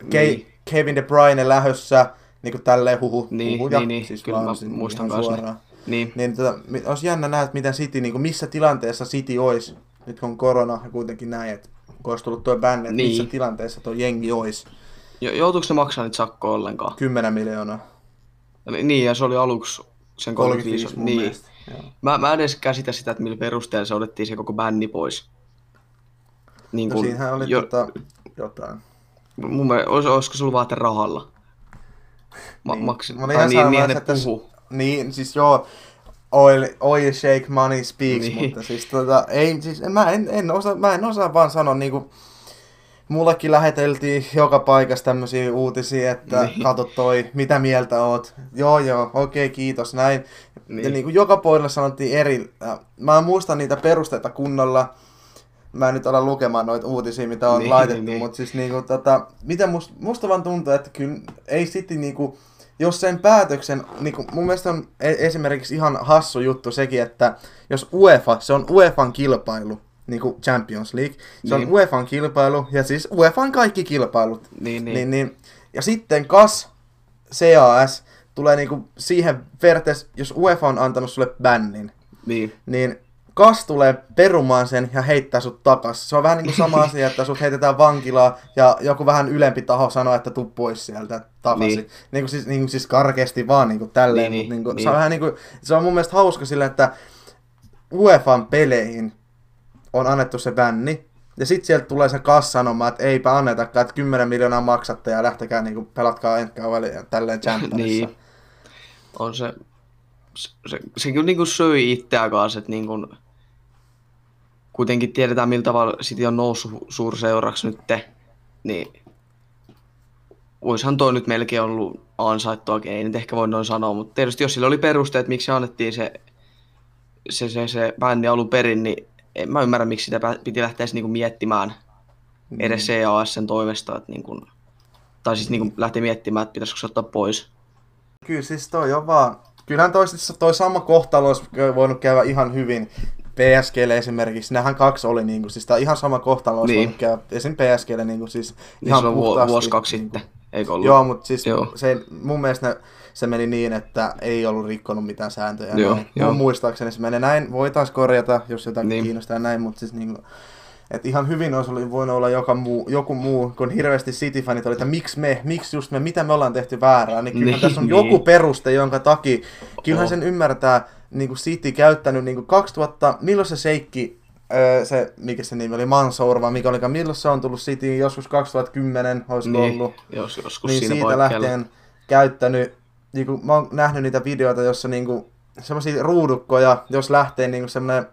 Ke- Niin. Kevin De Bruyne lähössä, niin kuin tälleen huhu, Niin, huhuja, niin, niin, siis kyllä vaan mä siis muistan ihan kanssa ne. suoraan. niin, Niin tota, olisi jännä nähdä, että miten City, niin kuin missä tilanteessa City olisi, nyt kun on korona ja kuitenkin näin, että kun olisi tullut tuo bänni, että Niin. missä tilanteessa tuo jengi olisi. Jo- joutuuko ne maksaa niitä sakkoa ollenkaan? 10 miljoonaa, Ni- Niin, ja se oli aluksi sen 35. 35 mun niin. mielestä. Joo. Mä, mä en edes käsitä sitä, että millä perusteella se otettiin se koko bänni pois. Niin No kun, siinähän oli jo, tota, jotain. mun mielestä, olis, olisiko sulla vaan että rahalla? Ma, Niin. Maksi, Mä ihan niin, niin ne että puhuu. Niin, siis joo, oil, oil shake money speaks, Niin. mutta siis tota, ei, siis mä, en, en osaa, mä en osaa vaan sanoa niinku, mullekin läheteltiin joka paikassa tämmöisiä uutisia, että Niin. kato toi, mitä mieltä oot. Joo joo, okei kiitos, näin. Niin. Niin. Ja niinku joka puolella sanottiin eri, äh, mä en muista niitä perusteita kunnolla, mä en nyt ala lukemaan noita uutisia, mitä on Niin, niin, laitettu, niin, niin, niin. mutta siis niinku tota, miten musta, musta vaan tuntuu, että kyllä ei City niinku, jos sen päätöksen, niinku, mun mielestä on e- esimerkiksi ihan hassu juttu sekin, että jos UEFA, se on UEFan kilpailu, niinku Champions League, se Niin. on UEFan kilpailu, ja siis UEFan kaikki kilpailut, Niin, niin. niin, niin Ja sitten kas CAS tulee niinku siihen vertes, jos UEFA on antanut sulle bännin, Niin. niin kas tulee perumaan sen ja heittää sut takas. Se on vähän niin kuin sama asia, että sut heitetään vankilaan ja joku vähän ylempi taho sanoo, että tuu pois sieltä takaisin. Niin. Niin. Niin kuin siis, niin kuin siis karkeasti vaan niin kuin tälleen. Niin, Niin, niin, niin, niin, niin. Se on vähän niin kuin, se on mun mielestä hauska sillä, että UEFan peleihin on annettu se bänni. Ja sitten sieltä tulee se kas sanomaan, että eipä annetakaan, että 10 miljoonaa maksatte ja lähtekää niin kuin, pelatkaa entkauväli ja tälleen championissa. Niin. On se, se, se, se kyllä niinku söi itseään kanssa, että niinku, kuitenkin tiedetään millä tavalla City on noussut suurseuraksi nyt, niin oishan toi nyt melkein ollut ansaittua, ei nyt ehkä voi noin sanoa, mutta tietysti jos sillä oli perusteet, miksi se annettiin se, se, se, se bändi alun perin, niin en mä ymmärrä, miksi sitä piti lähteä niinku miettimään edes CASn toimesta, että niinku, tai siis niinku lähteä miettimään, että pitäisikö se ottaa pois. Kyllä siis toi on vaan... Kyllähän toi, toi sama kohtalo olisi voinut käydä ihan hyvin PSGlle esimerkiksi. Nähän kaksi oli niinku, siis tää ihan sama kohtalo olisi Niin. niin. käydä esim. PSGlle niinku siis Niin ihan silloin vu- puhtaasti. vuosi kaksi niinku. sitten, eikö ollut? Joo, mutta siis Joo. se, mun mielestä ne, se meni niin, että ei ollut rikkonut mitään sääntöjä. Joo, näin. joo. Mun muistaakseni se menee näin. Voitaisiin korjata, jos jotain Niin. niin. kiinnostaa näin, mutta siis niinku, et ihan hyvin olisi oli voinut olla joka muu, joku muu, kun hirveästi City-fanit oli, että miksi me, miksi just me, mitä me ollaan tehty väärää, niin kyllähän Niin, tässä on niin. joku peruste, jonka takia, kyllähän sen ymmärtää, niin kuin City käyttänyt niin kuin 2000, milloin se seikki, öö, se, mikä se nimi oli, Mansour, vai mikä olikaan, milloin se on tullut Cityin, joskus 2010, olisiko niin, ollut jos, joskus niin siinä siitä paikkeilla. lähtien käyttänyt, niin kuin, mä oon nähnyt niitä videoita, jossa niin kuin, semmoisia ruudukkoja, jos lähtee niin kuin semmoinen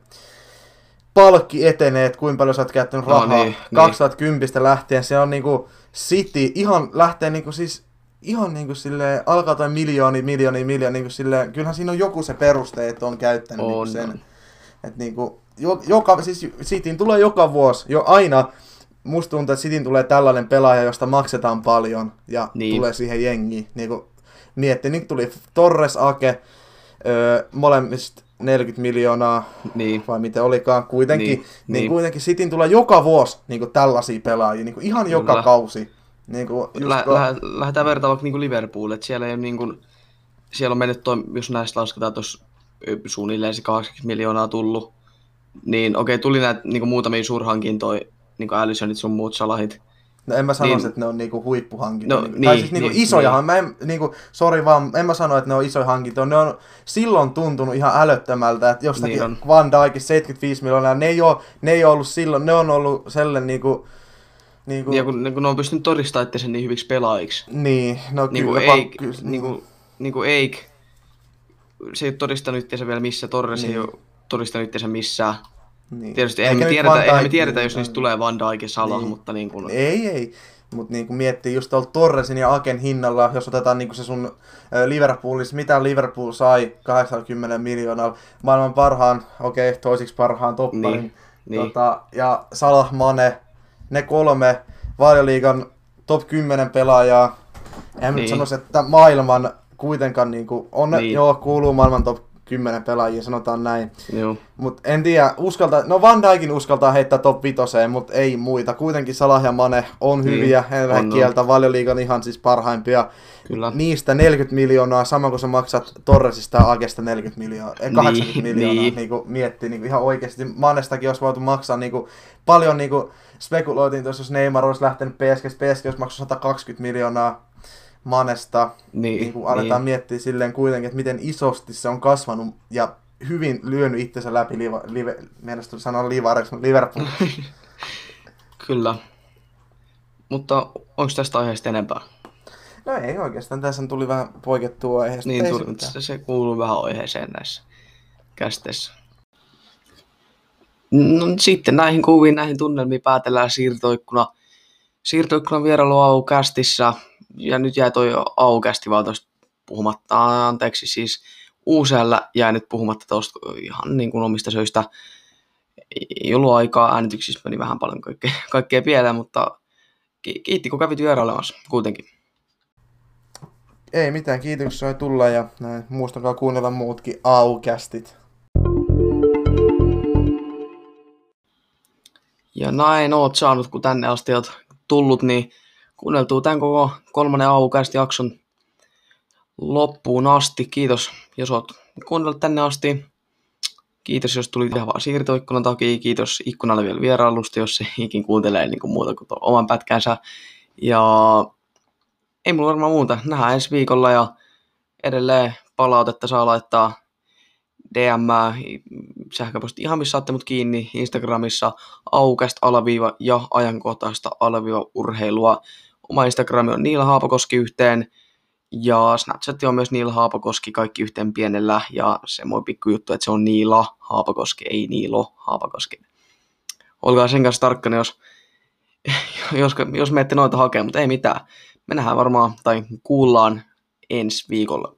palkki etenee, että kuinka paljon sä oot käyttänyt No rahaa. niin, 2010 lähtien se on niinku City, ihan lähtee niinku siis ihan niinku sille alkaa tai miljooni, miljooni, miljooni, niinku sille, kyllähän siinä on joku se peruste, että on käyttänyt niinku On, sen. on. Että niinku, jo, joka, siis Cityin tulee joka vuosi, jo aina, musta tuntuu, että Cityin tulee tällainen pelaaja, josta maksetaan paljon ja Niin. niin. tulee siihen jengiin. Niinku, miettii, nyt tuli Torres Ake, öö, molemmista 40 miljoonaa, Niin, vai mitä olikaan, kuitenkin, Niin, niin, niin, niin. kuitenkin Cityn tulee joka vuosi niin kuin tällaisia pelaajia, niin kuin ihan joka Kyllä. kausi. Niin kuin, Lä, kun- lä, lähdetään vertaan vaikka niinku Liverpool, että siellä ei ole niinku, siellä on mennyt toi, jos näistä lasketaan tuossa suunnilleen se 80 miljoonaa tullut, niin okei, tuli näitä niinku muutamia suurhankintoja, niinku Alisonit sun muut salahit, No en mä sanoisi, Niin. niin, että ne on niinku huippuhankintoja. No, niinku, tai niin, siis niinku niin, isojahan. Mä en, niinku, sori vaan, en mä sano, että ne on isoja hankintoja. Ne on silloin tuntunut ihan älyttömältä, että jostakin Niin niin on. Van Dijkin 75 miljoonaa, ne ei, ole, ne ei ole ollut silloin, ne on ollut sellainen niinku, niinku, ja kun, kun ne on pystynyt todistamaan itse niin hyviksi pelaajiksi. niin, no Niinku kyllä, Eik, pak- kyllä, niinku, niinku Eik, se ei ole todistanut itseänsä vielä missä, Torres ei Niin. ole todistanut itseänsä missään. niin. Tietysti eihän me, tiedetä, Van eihän me Dijk- tiedetä, jos niistä tulee Van Dijk ja Salah, Niin. mutta niin kuin, Ei, ei. Mutta niinku miettii just tuolla Torresin ja Aken hinnalla, jos otetaan niinku se sun ö, Liverpoolissa, mitä Liverpool sai 80 miljoonalla, maailman parhaan, okei, okay, toisiksi parhaan topparin. Niin, niin. Tota, ja Salah Mane, ne kolme valioliigan top 10 pelaajaa. En niin. Niin. nyt sanoisi, että maailman kuitenkaan niinku, on, Niin. niin. joo, kuuluu maailman top 10 pelaajia, sanotaan näin. joo. Mut en tiedä, uskaltaa, no Van Dijkin uskaltaa heittää top 5, mutta ei muita. Kuitenkin Salah ja Mane on Niin, hyviä, en lähde on, on. kieltä, valioliigan ihan siis parhaimpia. Kyllä. Niistä 40 miljoonaa, sama kuin sä maksat Torresista ja Agesta 40 miljoonaa, eh, 80 Niin, miljoonaa, niin. niin. kuin miettii niin kuin ihan oikeasti. Manestakin olisi voitu maksaa niin kuin, paljon niin kuin, spekuloitiin tuossa, jos Neymar olisi lähtenyt PSG, PSG olisi maksanut 120 miljoonaa Manesta. Niin, Niin kuin aletaan niin. miettiä silleen kuitenkin, että miten isosti se on kasvanut ja hyvin lyönyt itsensä läpi, liva, live, mielestäni sanoa livareksi, mutta Liverpool. Kyllä. Mutta onko tästä aiheesta enempää? No ei oikeastaan, tässä tuli vähän poikettua aiheesta. Niin, tuli, se se, kuuluu vähän aiheeseen näissä kästeissä. No, sitten näihin kuviin, näihin tunnelmiin päätellään siirtoikkuna. Siirtoikkunan vierailu aukästissä. Ja nyt jäi toi aukästi vaan tuosta puhumatta. Anteeksi, siis uusella jäi nyt puhumatta tuosta ihan niin kuin omista syistä. Ei ollut aikaa, äänityksissä meni vähän paljon kaikkea, kaikkea pieleen, mutta ki- kiitti kun kävit vierailemassa kuitenkin. Ei mitään, kiitoksia sai tulla ja näin. Muistakaa kuunnella muutkin aukästit. Ja näin oot saanut, kun tänne asti oot tullut, niin kuunneltua tämän koko kolmannen aukaista jakson loppuun asti. Kiitos, jos oot kuunnellut tänne asti. Kiitos, jos tuli ihan vaan siirtoikkunan takia. Kiitos ikkunalle vielä vierailusta, jos se ikin kuuntelee niin kuin muuta kuin oman pätkänsä. Ja ei mulla varmaan muuta. Nähdään ensi viikolla ja edelleen palautetta saa laittaa DM, sähköposti ihan missä saatte mut kiinni, Instagramissa aukast alaviiva ja ajankohtaista alaviiva urheilua. Oma Instagrami on Niila Haapakoski yhteen ja Snapchat on myös Niila Haapakoski, kaikki yhteen pienellä ja se moi pikku juttu, että se on Niila Haapakoski, ei Niilo Haapakoski. Olkaa sen kanssa tarkkana, jos, jos, jos menette noita hakemaan, mutta ei mitään. Me nähdään varmaan tai kuullaan ensi viikolla.